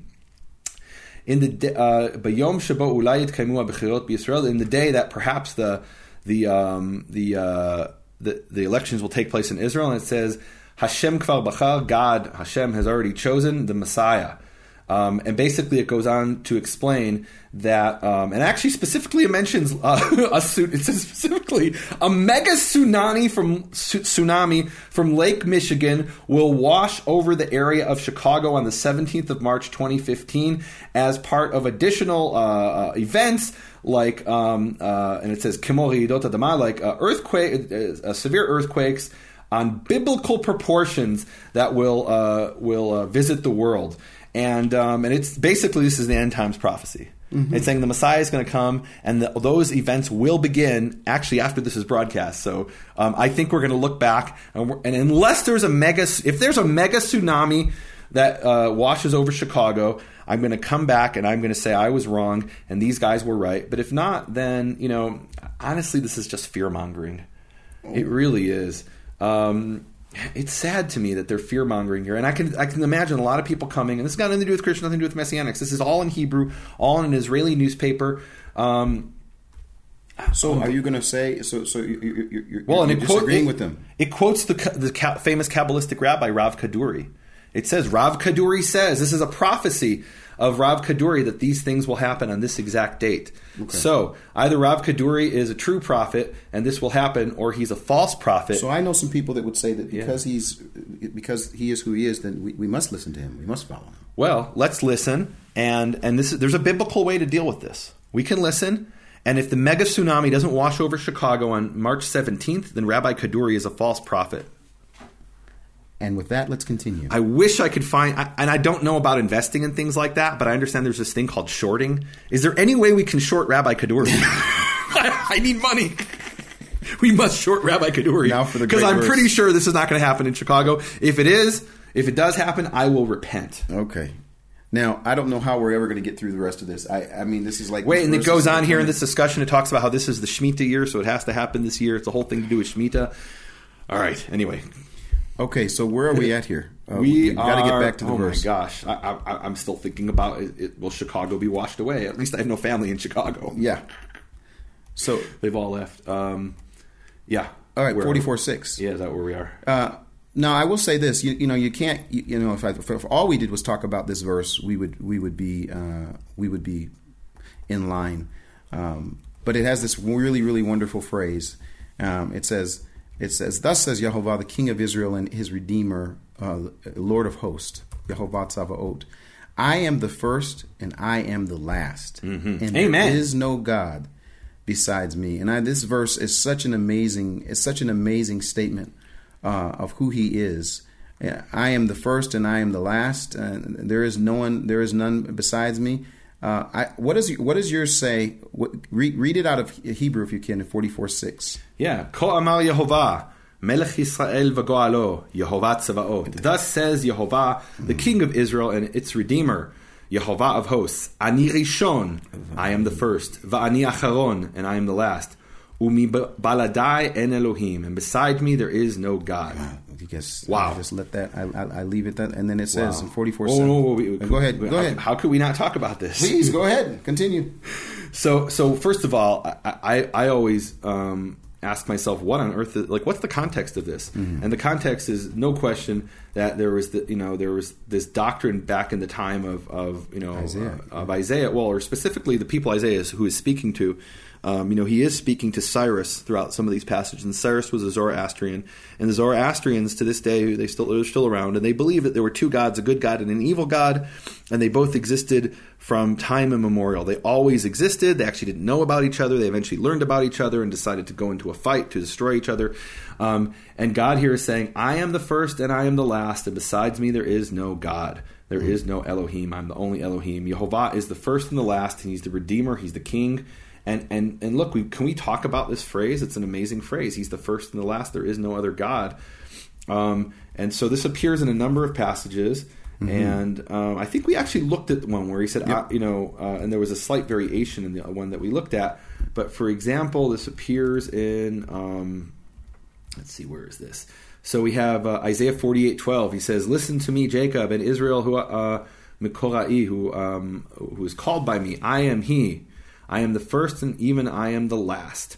in the uh, in the day that perhaps the the um, the, uh, the the elections will take place in Israel, and it says Hashem kvar bachar, God Hashem has already chosen the Messiah. Um, and basically, it goes on to explain that, um, and actually specifically it mentions uh, a it says specifically a mega tsunami from tsunami from Lake Michigan will wash over the area of Chicago on the 17th of March 2015 as part of additional uh, uh, events like, um, uh, and it says Kimori Dota Dama, like uh, earthquake, uh, severe earthquakes on biblical proportions that will uh, will uh, visit the world. And um, and it's basically this is the end times prophecy. It's saying the Messiah is going to come, and the, those events will begin actually after this is broadcast. So um, I think we're going to look back, and, and unless there's a mega, if there's a mega tsunami that uh, washes over Chicago, I'm going to come back and I'm going to say I was wrong and these guys were right. But if not, then you know, honestly, this is just fear mongering. It really is. Um, it's sad to me that they're fear mongering here, and I can I can imagine a lot of people coming. And this has got nothing to do with Christian, nothing to do with Messianics. This is all in Hebrew, all in an Israeli newspaper. Um, So, are you going to say so? So you, you, you, you're, well, and you're it, quote, disagreeing it, with them? it quotes the the famous Kabbalistic rabbi Rav Kaduri. It says Rav Kaduri says this is a prophecy. Of Rav Kaduri that these things will happen on this exact date. So either Rav Kaduri is a true prophet and this will happen, or he's a false prophet. So I know some people that would say that because he's because he is who he is, then we, we must listen to him. We must follow him. Well, let's listen, and and this is, there's a biblical way to deal with this. We can listen, and if the mega tsunami doesn't wash over Chicago on March 17th, then Rabbi Kaduri is a false prophet. And with that, let's continue. I wish I could find, I, and I don't know about investing in things like that, but I understand there's this thing called shorting. Is there any way we can short Rabbi Kaduri? I, I need money. We must short Rabbi Kaduri Now for the because I'm verse. pretty sure this is not going to happen in Chicago. If it is, if it does happen, I will repent. okay. Now I don't know how we're ever going to get through the rest of this. I, I mean, this is like Wait, and it goes on here in this discussion. It talks about how this is the Shemitah year, so it has to happen this year. It's a whole thing to do with Shemitah. All right. Anyway, Okay, so where are we at here? Uh, we got to get back to the oh verse. my gosh, I, I, I'm still thinking about it, it. Will Chicago be washed away? At least I have no family in Chicago. Yeah. So they've all left. Um, yeah. All right, forty-four six. Yeah, is that where we are? Uh, now I will say this: you, you know, you can't. You, you know, if, I, if, if all we did was talk about this verse, we would we would be uh, we would be in line. Um, but it has this really really wonderful phrase. Um, it says it says, "Thus says Yehovah, the King of Israel and His Redeemer, uh, Lord of Hosts, Yehovah Tzavaot." I am the first and I am the last, and Amen. there is no God besides me. And I, this verse is such an amazing, it's such an amazing statement uh, of who He is. I am the first and I am the last. And there is no one, there is none besides me. Uh, I, what is what does yours say? What, read, read it out of Hebrew if you can in forty four six. Yeah. Ko amar Yehovah, Melech Yisrael v'goalo, Yehovah Tzavaot. Thus says Yehovah, the King of Israel and its Redeemer, Yehovah of hosts. Ani Rishon, I am the first. Va'ani Acharon, and I am the last. Umi baladai en Elohim, and beside me there is no God. You guess, Wow. I just let that. I, I, I leave it that, and then it says Wow. in forty four. Oh, no, we- go ahead. Go how, ahead. How could we not talk about this? Please go ahead. Continue. So, so first of all, I, I, I always um, ask myself, what on earth? Is, like, what's the context of this? Mm-hmm. And the context is no question that there was, the, you know, there was this doctrine back in the time of, of you know, Isaiah. uh, of Isaiah. Well, or specifically the people Isaiah is, who is speaking to. Um, you know, he is speaking to Cyrus throughout some of these passages, and Cyrus was a Zoroastrian, and the Zoroastrians to this day they still they're still around, and they believe that there were two gods, a good god and an evil god, and they both existed from time immemorial. They always existed. They actually didn't know about each other. They eventually learned about each other and decided to go into a fight to destroy each other. Um, and God here is saying, "I am the first and I am the last, and besides me there is no God." There is no Elohim. I'm the only Elohim. Yehovah is the first and the last, and He's the Redeemer. He's the King. And and and look, we, can we talk about this phrase? It's an amazing phrase. He's the first and the last. There is no other God. Um, and so this appears in a number of passages. And um, I think we actually looked at one where he said, uh, you know, uh, and there was a slight variation in the one that we looked at. But for example, this appears in. Um, let's see where is this so we have uh, isaiah 48 12 he says listen to me jacob and israel who uh Mikorai, who um, who is called by me i am he i am the first and even i am the last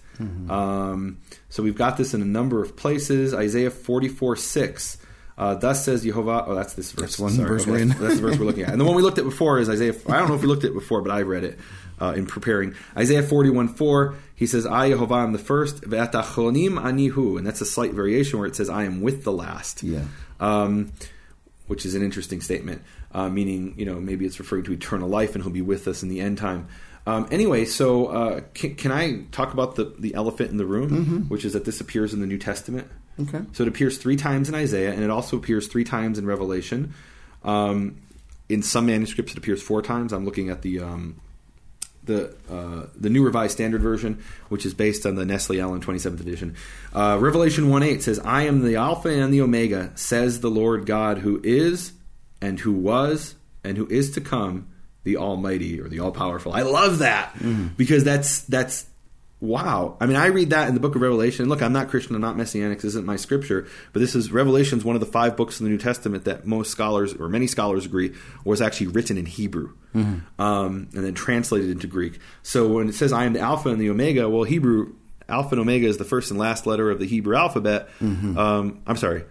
um, so we've got this in a number of places isaiah 44 6 uh, thus says Yehovah. Oh, that's this verse. That's one verse we're in. That's, that's the verse we're looking at. And the one we looked at before is Isaiah. I don't know if we looked at it before, but I read it uh, in preparing. Isaiah 41 4, he says, I, Yehovah, am the first, ve'atachonim anihu. And that's a slight variation where it says, I am with the last. Yeah. Um, which is an interesting statement, uh, meaning, you know, maybe it's referring to eternal life and he'll be with us in the end time. Um, anyway, so uh, can, can I talk about the, the elephant in the room, which is that this appears in the New Testament? Okay. So it appears three times in Isaiah, and it also appears three times in Revelation. Um, in some manuscripts, it appears four times. I'm looking at the um, the uh, the New Revised Standard Version, which is based on the Nestle Aland 27th edition. Uh, Revelation 1:8 says, "I am the Alpha and the Omega," says the Lord God, who is and who was and who is to come, the Almighty or the All Powerful. I love that because that's that's wow. I mean, I read that in the book of Revelation. Look, I'm not Christian, I'm not Messianic, this isn't my scripture, but this is Revelation's one of the five books in the New Testament that most scholars, or many scholars agree, was actually written in Hebrew um, and then translated into Greek. So when it says, I am the Alpha and the Omega, well, Hebrew, Alpha and Omega is the first and last letter of the Hebrew alphabet. Um, I'm sorry,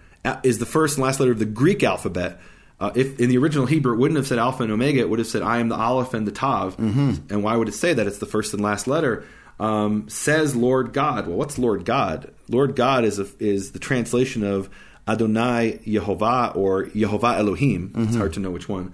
is the first and last letter of the Greek alphabet. Uh, if in the original Hebrew it wouldn't have said Alpha and Omega, it would have said I am the Aleph and the Tav. Mm-hmm. And why would it say that? It's the first and last letter. Um, says Lord God. Well, what's Lord God? Lord God is a, is the translation of Adonai Yehovah or Yehovah Elohim. It's hard to know which one.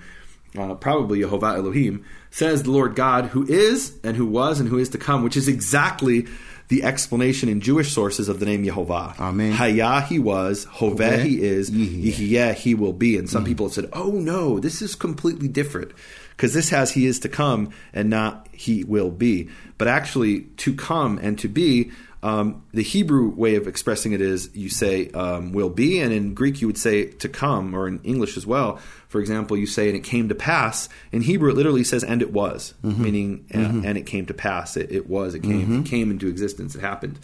Uh, probably Yehovah Elohim says the Lord God, who is and who was and who is to come, which is exactly the explanation in Jewish sources of the name Yehovah. Amen. Hayah he was, Hoveh he is. Yihye he will be. And some mm-hmm. people have said, oh no, this is completely different because this has he is to come and not he will be. But actually, to come and to be, um, the Hebrew way of expressing it is you say um, will be, and in Greek you would say to come, or in English as well. For example, you say and it came to pass. In Hebrew, it literally says and it was, meaning uh, and it came to pass. It, it was, it came, it came into existence, it happened.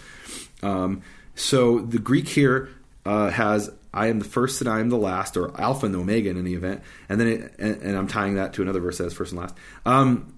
Um, so the Greek here uh, has I am the first and I am the last, or Alpha and Omega in any event, and then it, and, and I'm tying that to another verse that says first and last. Um,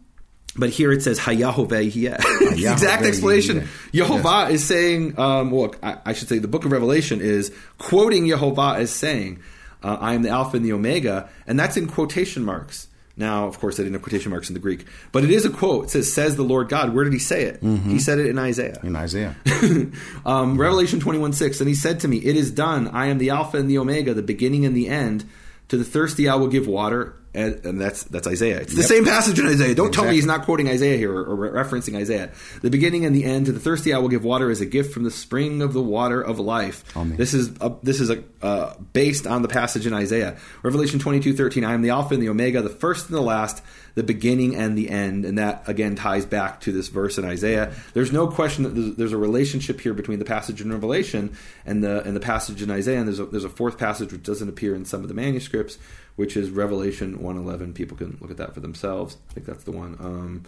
but here it says Hayahoveh Yeh. It's the exact explanation. Yeh. Yehovah is saying, um, well, I, I should say the book of Revelation is quoting Yehovah as saying, uh, I am the Alpha and the Omega, and that's in quotation marks. Now, of course, they didn't have quotation marks in the Greek, but it is a quote. It says, "Says the Lord God." Where did He say it? He said it in Isaiah. in Isaiah. um, Revelation 21 6. And he said to me, It is done. I am the Alpha and the Omega, the beginning and the end. To the thirsty I will give water. And, and that's that's Isaiah. It's the Yep. same passage in Isaiah. Don't tell me he's not quoting Isaiah here or, or re- referencing Isaiah. The beginning and the end. To the thirsty I will give water as a gift from the spring of the water of life. Amen. This is a, this is a, uh, based on the passage in Isaiah. Revelation twenty two thirteen. I am the Alpha and the Omega, the first and the last, the beginning and the end. And that again ties back to this verse in Isaiah. There's no question that there's, there's a relationship here between the passage in Revelation and the and the passage in Isaiah. And there's a, there's a fourth passage which doesn't appear in some of the manuscripts, which is Revelation 111. People can look at that for themselves. I think that's the one. Um,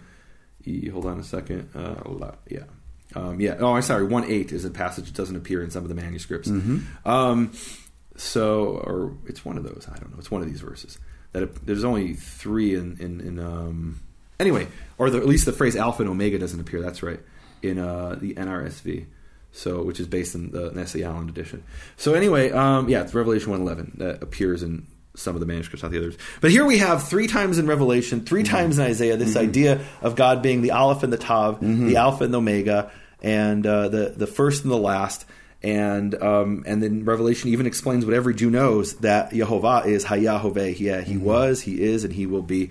e- hold on a second. Uh, yeah. Um, yeah. Oh, I'm sorry. One eight is a passage that doesn't appear in some of the manuscripts. Um, so, or it's one of those. I don't know. It's one of these verses. That it, there's only three in in, in um, anyway, or the, at least the phrase alpha and omega doesn't appear. That's right in uh, the NRSV. So, which is based in the Nestle Aland edition. So, anyway, um, yeah, it's Revelation one eleven that appears in some of the manuscripts, not the others. But here we have three times in Revelation, 3 times in Isaiah, this idea of God being the Aleph and the Tav, the Alpha and the Omega, and uh, the the first and the last. And um, and then Revelation even explains what every Jew knows that Yehovah is Hayahoveh. Yeah, he was, he is, and he will be.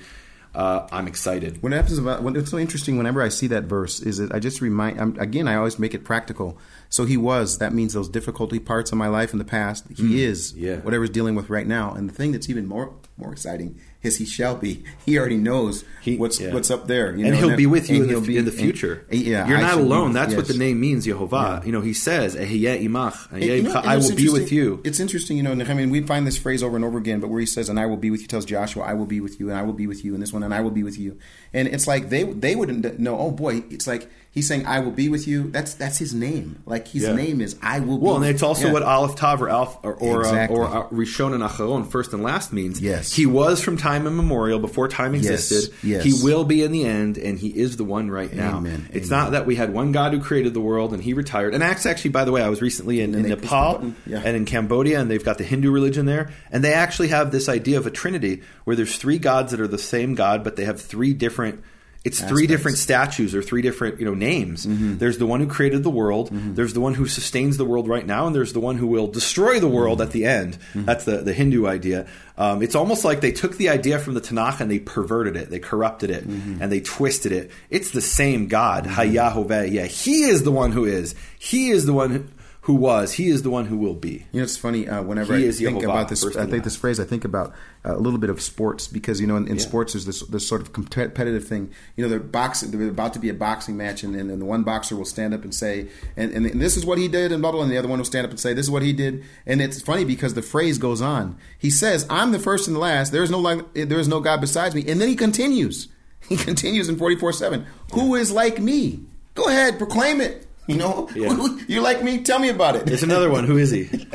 Uh, I'm excited. What happens about when it's so interesting whenever I see that verse is that I just remind I'm, again I always make it practical. So he was that means those difficulty parts of my life in the past. He hmm. is Mm. Yeah. whatever's dealing with right now. And the thing that's even more more exciting is he shall be. He already knows He- what's yeah. what's up there. You and he'll be with you and in the, he'll be- in the future. and- yeah, you're I not shall be- alone. That's what the name means, Yehovah. You know, he says, "Ehyeh eh, eh, imach, And you know, I will be with you." It's interesting, you know. I mean, we find this phrase over and over again, but where he says, "And I will be with you," tells Joshua, "I will be with you," and I will be with you, and this one, and I will be with you. And it's like they they wouldn't know. Oh boy, it's like he's saying, "I will be with you." That's that's his name. Like his Yeah. name is, "I will." Be. Well, and it's also Yeah. what Aleph Tav or Alf or or, Exactly. uh, or uh, Rishon and Acharon, first and last, means. Yes. he was from time immemorial, before time existed. yes. He will be in the end, and he is the one right now. Amen, It's amen. not that we had one God who created the world and he retired. And actually, actually by the way, I was recently in, in they pushed the Nepal. Yeah. and in Cambodia, and they've got the Hindu religion there, and they actually have this idea of a trinity where there's three gods that are the same God, but they have three different. It's three different statues or three different you know names. Mm-hmm. There's the one who created the world. There's the one who sustains the world right now, and there's the one who will destroy the world at the end. Mm-hmm. That's the the Hindu idea. Um, it's almost like they took the idea from the Tanakh and they perverted it, they corrupted it, Mm-hmm. and they twisted it. It's the same God, Hayahoveh. Yeah, He is the one who is. He is the one who, was. He is the one who will be. You know, it's funny. Uh, whenever He I think Yehovah, about this, I think this phrase. I think about uh, a little bit of sports because you know, in, in Yeah. sports, there's this this sort of competitive thing. You know, they're boxing. They're about to be a boxing match, and, and, and the one boxer will stand up and say, and, and, and this is what he did, and blah blah. And the other one will stand up and say, this is what he did. And it's funny because the phrase goes on. He says, "I'm the first and the last. There is no like, there is no God besides me." And then he continues. He continues in forty four seven. Who is like me? Go ahead, proclaim it. You know, Yeah. you like me? Tell me about it. There's another one. Who is he?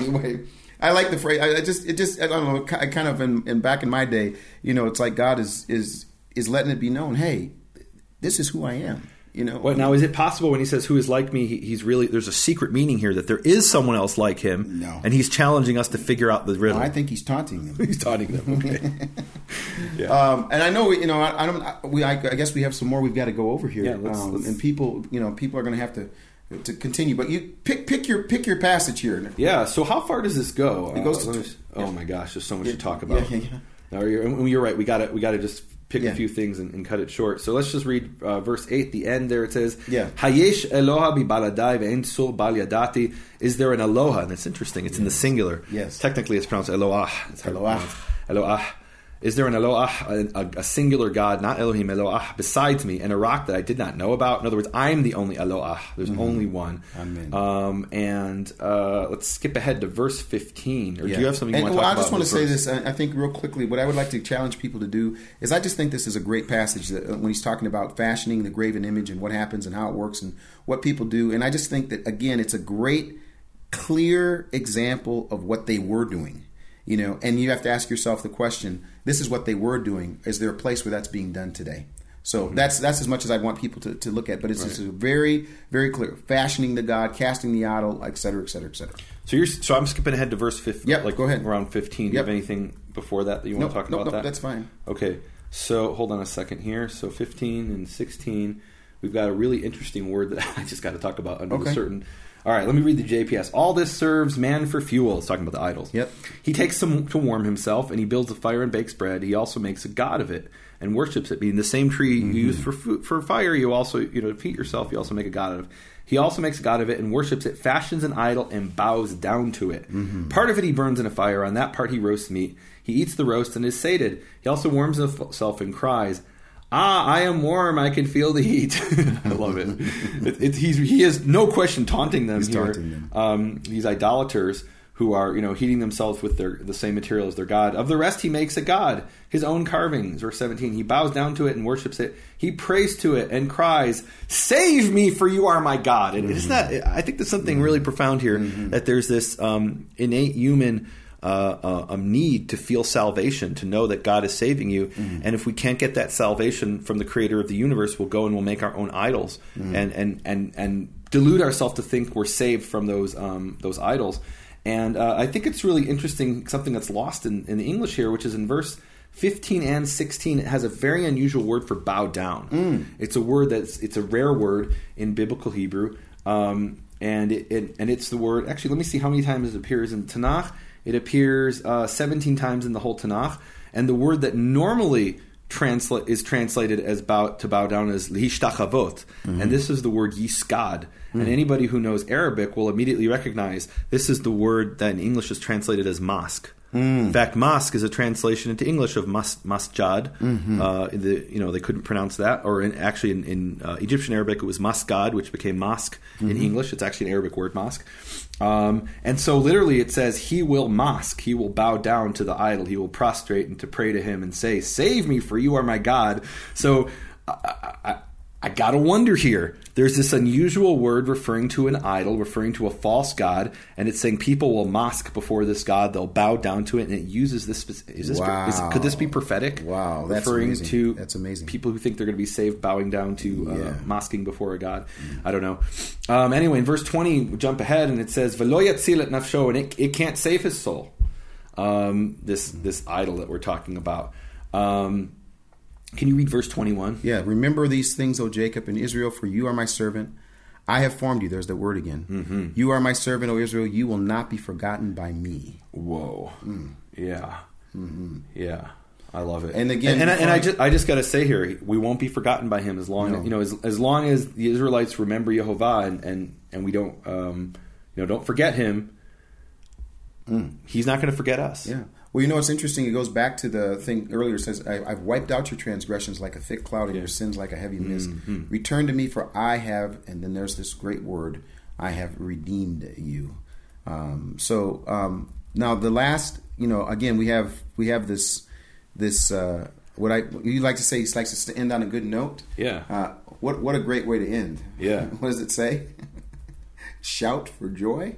anyway, I like the phrase. I, I just, it just, I don't know. ki- Kind of in, in back in my day, you know, it's like God is is is letting it be known. Hey, this is who I am. You know, What now? Is it possible when he says "Who is like me"? He, he's really there's a secret meaning here that there is someone else like him, No. and he's challenging us to figure out the riddle. I think he's taunting them. he's taunting them. Okay. Um, and I know, you know, I, I don't. I, we, I, I guess we have some more we've got to go over here. Yeah, let's- um, let's- and people, you know, people are going to have to to continue. But you pick pick your pick your passage here. yeah. So how far does this go? It goes Uh, to- oh yeah. my gosh, there's so much Yeah, to talk about. yeah, yeah. No, you're, you're right. We got to we got to just pick Yeah. a few things and, and cut it short. So let's just read uh, verse eight. The end there it says, Yeah. Hayesh Eloha bi baladai ve'en sur baladati. Is there an Aloha? And it's interesting. It's in the singular. Yes. Technically, it's pronounced Eloah. It's Eloah. Eloah. Is there an Eloah, a, a, singular God, not Elohim, Eloah, besides me, and a rock that I did not know about? In other words, I'm the only Eloah. There's only one. Mm-hmm. Amen. Um, and uh, let's skip ahead to verse 15. Or Yeah. do you have something you and, want to well, I just want to say verse? this. I I think real quickly. What I would like to challenge people to do is, I just think this is a great passage that uh, when he's talking about fashioning the graven image and what happens and how it works and what people do. And I just think that again, it's a great, clear example of what they were doing. You know, and you have to ask yourself the question: This is what they were doing. Is there a place where that's being done today? So Mm-hmm. that's that's as much as I want people to, to look at. But it's just very, very clear: fashioning the god, casting the idol, et cetera, et cetera, et cetera. So you're so I'm skipping ahead to verse 15. Yep, like go ahead. Around 15. Do you have anything before that that you want Nope, to talk nope, about nope, that? that's fine. Okay. So hold on a second here. So 15 and 16, we've got a really interesting word that I just got to talk about under Okay. a certain. All right, let me read the JPS. All this serves man for fuel. It's talking about the idols. Yep. He takes some to warm himself, and he builds a fire and bakes bread. He also makes a god of it and worships it. Being the same tree Mm-hmm. you use for food, for fire, you also you know to heat yourself. You also make a god of. It. He also makes a god of it and worships it, fashions an idol and bows down to it. Mm-hmm. Part of it he burns in a fire. On that part he roasts meat. He eats the roast and is sated. He also warms himself and cries. Ah, I am warm. I can feel the heat. I love it. it, it he's, he is no question taunting them He's here. taunting them. Um, these idolaters who are you know heating themselves with their the same material as their god. Of the rest, he makes a god, his own carvings. Verse seventeen. He bows down to it and worships it. He prays to it and cries, "Save me, for you are my God." And isn't that? I think there's something really profound here that there's this um, innate human uh, um, need to feel salvation, to know that God is saving you. And if we can't get that salvation from the Creator of the universe, we'll go and we'll make our own idols and and and and delude ourselves to think we're saved from those um, those idols. And uh, I think it's really interesting something that's lost in, in the English here, which is in verse. 15 and 16 it has a very unusual word for bow down it's a word that's it's a rare word in biblical hebrew um, and it, it and it's the word actually let me see how many times it appears in tanakh it appears uh, 17 times in the whole tanakh and the word that normally translate is translated as bow to bow down as lishtachavot and this is the word yiskad. And anybody who knows arabic will immediately recognize this is the word that in english is translated as mosque in fact, mosque is a translation into English of mas- masjad. Uh, the, you know, they couldn't pronounce that, or in, actually in, in uh, Egyptian Arabic, it was masgad, which became mosque in English. It's actually an Arabic word, mosque. Um, and so, literally, it says, "He will mosque. He will bow down to the idol. He will prostrate and to pray to him and say, "Save me, for you are my God." So, I, I, I gotta wonder here. There's this unusual word referring to an idol, referring to a false god, and it's saying people will mosque before this god. They'll bow down to it, and it uses this. Is this Wow. is, could this be prophetic? Wow, that's referring amazing. to That's amazing. People who think they're going to be saved, bowing down to uh, Yeah. mosquing before a god. I don't know. Um, anyway, in verse twenty, we jump ahead, and it says "V'lo yatzilet nafsho," and it, it can't save his soul. Um, this this idol that we're talking about. Um, can you read verse twenty one? Yeah, remember these things, O Jacob and Israel, for you are my servant. I have formed you. There's the word again. Mm-hmm. You are my servant, O Israel. You will not be forgotten by me. Whoa. Yeah. Yeah. I love it. Mm-hmm. And again, and, I- and I just I just got to say here, we won't be forgotten by him as long No. as you know as, as long as the Israelites remember Yehovah and and, and we don't um, you know don't forget him. He's not going to forget us. Mm. Yeah. Well, you know what's interesting? It goes back to the thing earlier. It says, I, "I've wiped out your transgressions like a thick cloud, and your sins like a heavy mist. Mm-hmm. Return to me, for I have." And then there's this great word: "I have redeemed you." Um, so um, now the last, you know, again we have we have this this uh, what I you like to say. He likes to end on a good note. Yeah. Uh, what what a great way to end. Yeah. what does it say? Shout for joy,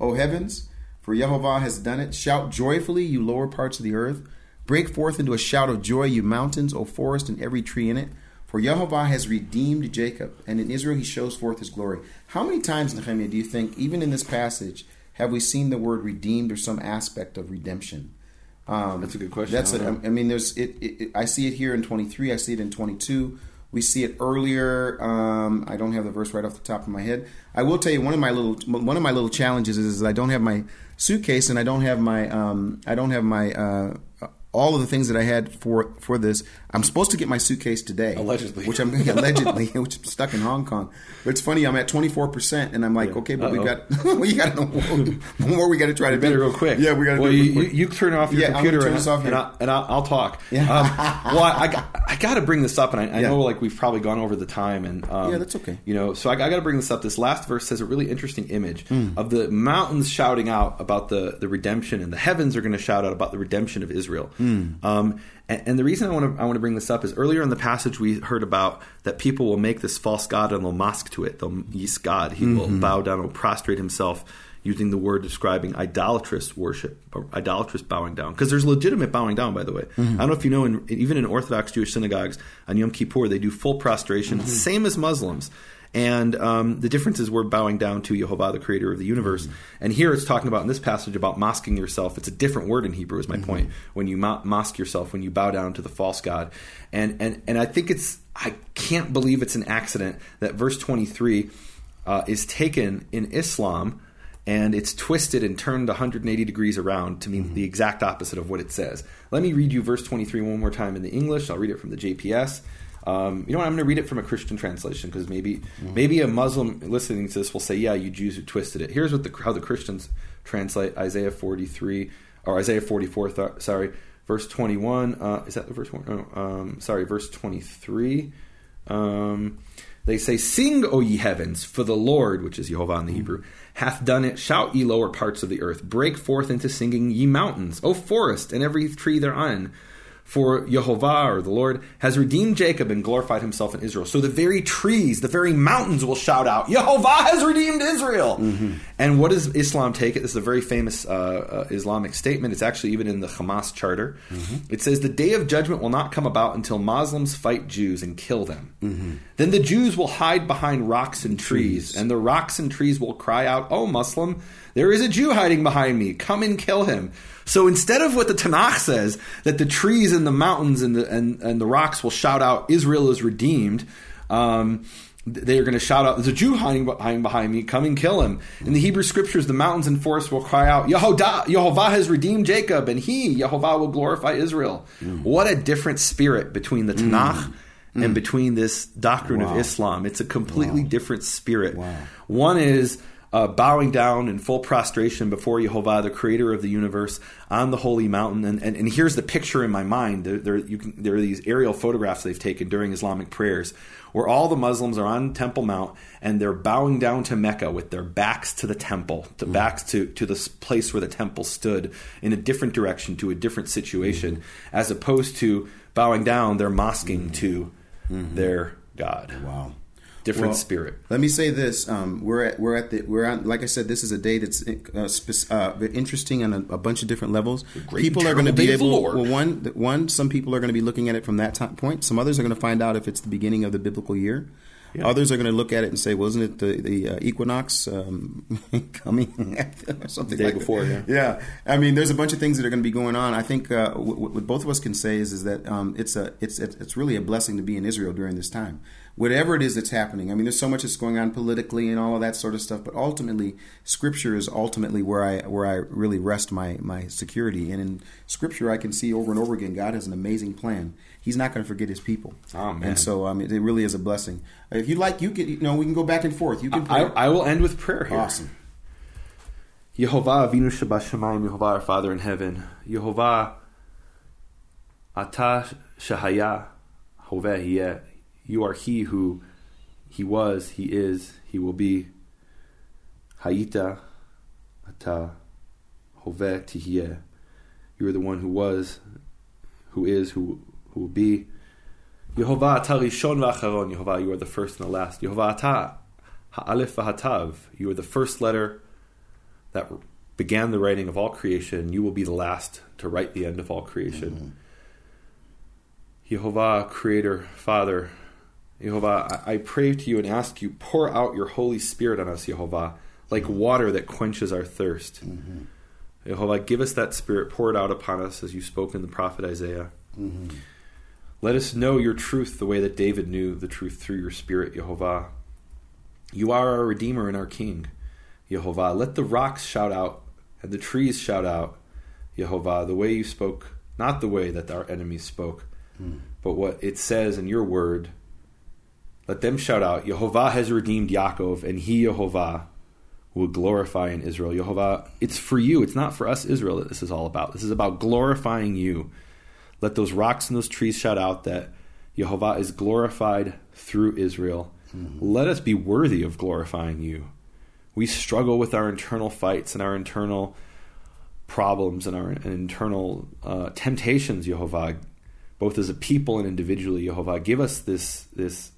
O heavens, for Yehovah has done it. Shout joyfully, you lower parts of the earth. Break forth into a shout of joy, you mountains, O forest, and every tree in it. For Yehovah has redeemed Jacob, and in Israel he shows forth his glory. How many times, Nehemiah, do you think, even in this passage, have we seen the word redeemed or some aspect of redemption? Um, that's a good question. That's I, a, I mean, there's it, it, it, I see it here in 23. I see it in 22. We see it earlier. Um, I don't have the verse right off the top of my head. I will tell you one of my little one of my little challenges is, is I don't have my suitcase and I don't have my um, I don't have my uh, all of the things that I had for for this. I'm supposed to get my suitcase today, allegedly, which I'm allegedly, which I'm stuck in Hong Kong. But it's funny, I'm at 24 percent, and I'm like, yeah. okay, but Uh-oh. we got we got more. We got to try to better real quick. Yeah, we got to. Well, you, you, you, turn off your yeah, computer turn and, this off and, I, and I'll, I'll, talk. Yeah. Um, well, I, I got I got to bring this up, and I, I yeah. know like we've probably gone over the time, and um, yeah, that's okay. You know, so I, I got to bring this up. This last verse says a really interesting image mm. of the mountains shouting out about the the redemption, and the heavens are going to shout out about the redemption of Israel. Mm. Um, and, and, the reason I want to I want to bring this up is earlier in the passage we heard about that people will make this false god and they'll mask to it. They'll yeast God. He mm-hmm. will bow down and prostrate himself using the word describing idolatrous worship or idolatrous bowing down because there's legitimate bowing down by the way mm-hmm. i don't know if you know in, even in orthodox jewish synagogues on yom kippur they do full prostration mm-hmm. same as muslims and um, the difference is we're bowing down to Yehovah, the creator of the universe. Mm-hmm. And here it's talking about in this passage about masking yourself. It's a different word in Hebrew, is my mm-hmm. point. When you mask yourself, when you bow down to the false God. And, and, and I think it's, I can't believe it's an accident that verse 23 uh, is taken in Islam and it's twisted and turned 180 degrees around to mean mm-hmm. the exact opposite of what it says. Let me read you verse 23 one more time in the English. I'll read it from the JPS. Um, you know what? I'm going to read it from a Christian translation because maybe mm-hmm. maybe a Muslim listening to this will say, "Yeah, you Jews who twisted it." Here's what the, how the Christians translate Isaiah 43 or Isaiah 44. Th- sorry, verse 21. Uh, is that the verse one? Oh, um, sorry, verse 23. Um, they say, "Sing, O ye heavens, for the Lord, which is Yehovah in the mm-hmm. Hebrew, hath done it. Shout, ye lower parts of the earth, break forth into singing, ye mountains, O forest, and every tree thereon." For Yehovah, or the Lord, has redeemed Jacob and glorified himself in Israel. So the very trees, the very mountains will shout out, Yehovah has redeemed Israel. Mm-hmm. And what does Islam take it? This is a very famous uh, uh, Islamic statement. It's actually even in the Hamas charter. Mm-hmm. It says, The day of judgment will not come about until Muslims fight Jews and kill them. Mm-hmm. Then the Jews will hide behind rocks and trees, trees, and the rocks and trees will cry out, Oh, Muslim, there is a Jew hiding behind me. Come and kill him. So instead of what the Tanakh says, that the trees and the mountains and the, and, and the rocks will shout out, Israel is redeemed, um, they are going to shout out, There's a Jew hiding behind, behind me, come and kill him. In the Hebrew scriptures, the mountains and forests will cry out, Yehovah, Yehovah has redeemed Jacob, and he, Yehovah, will glorify Israel. Mm. What a different spirit between the Tanakh. Mm. And mm. between this doctrine wow. of Islam, it's a completely wow. different spirit. Wow. One is uh, bowing down in full prostration before Yehovah, the creator of the universe, on the holy mountain. And, and, and here's the picture in my mind. There, there, can, there, are these aerial photographs they've taken during Islamic prayers where all the Muslims are on Temple Mount and they're bowing down to Mecca with their backs to the temple, to mm. backs to, to the place where the temple stood in a different direction, to a different situation, mm. as opposed to bowing down, they're mosking mm. to mm-hmm. their God. Wow different well, spirit. Let me say this: um, we're at we're at the we're on. Like I said, this is a day that's uh, spe- uh, interesting on a, a, bunch of different levels. People are going to be able. Well, one one some people are going to be looking at it from that time point. Some others are going to find out if it's the beginning of the biblical year. Yeah. Others are going to look at it and say, "Wasn't it the, the uh, equinox um, coming or something the day like before?" That. Yeah. yeah, I mean, there's a bunch of things that are going to be going on. I think uh, what, what, both of us can say is is that um, it's a it's it's really a blessing to be in Israel during this time whatever it is that's happening. I mean, there's so much that's going on politically and all of that sort of stuff, but ultimately, Scripture is ultimately where I where I really rest my my security. And in Scripture, I can see over and over again, God has an amazing plan. He's not going to forget His people. Oh man! And so, um, it, it really is a blessing. If you like, you can you know we can go back and forth. You can. I, I, will end with prayer here. Awesome. Yehovah Avinu Shabbat Yehovah our Father in heaven, Yehovah Atah Shahaya Hoveh you are he who he was, he is, he will be. Hayita ata hove tihye. You are the one who was, who is, who, who will be. Yehovah ata rishon v'acharon. Yehovah, you are the first and the last. Yehovah ata ha'alef v'hatav. You are the first letter that began the writing of all creation. You will be the last to write the end of all creation. Mm-hmm. Yehovah, Creator, Father, Yehovah, I, pray to you and ask you, pour out your Holy Spirit on us, Yehovah, like mm-hmm. water that quenches our thirst. Mm-hmm. Yehovah, give us that Spirit, pour it out upon us as you spoke in the prophet Isaiah. Mm-hmm. Let us know your truth the way that David knew the truth through your Spirit, Yehovah. You are our Redeemer and our King, Yehovah. Let the rocks shout out and the trees shout out, Yehovah, the way you spoke, not the way that our enemies spoke, mm. but what it says in your word. Let them shout out, Yehovah has redeemed Yaakov, and he, Yehovah, will glorify in Israel. Yehovah, it's for you, it's not for us, Israel, that this is all about. This is about glorifying you. Let those rocks and those trees shout out that Yehovah is glorified through Israel. Let us be worthy of glorifying you. We struggle with our internal fights and our internal problems and our and internal uh, temptations, Yehovah, both as a people and individually, Yehovah. Give us this this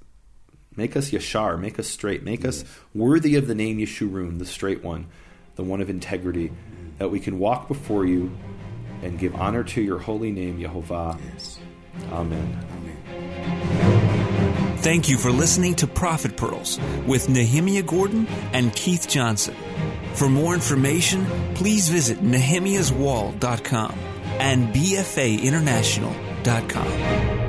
make us yashar, make us straight, make us mm-hmm. worthy of the name Yeshurun, the straight one, the one of integrity, that we can walk before you and give honor to your holy name, Yehovah. Yes. Amen. Thank you for listening to Prophet Pearls with Nehemiah Gordon and Keith Johnson. For more information, please visit nehemiaswall.com and bfainternational.com.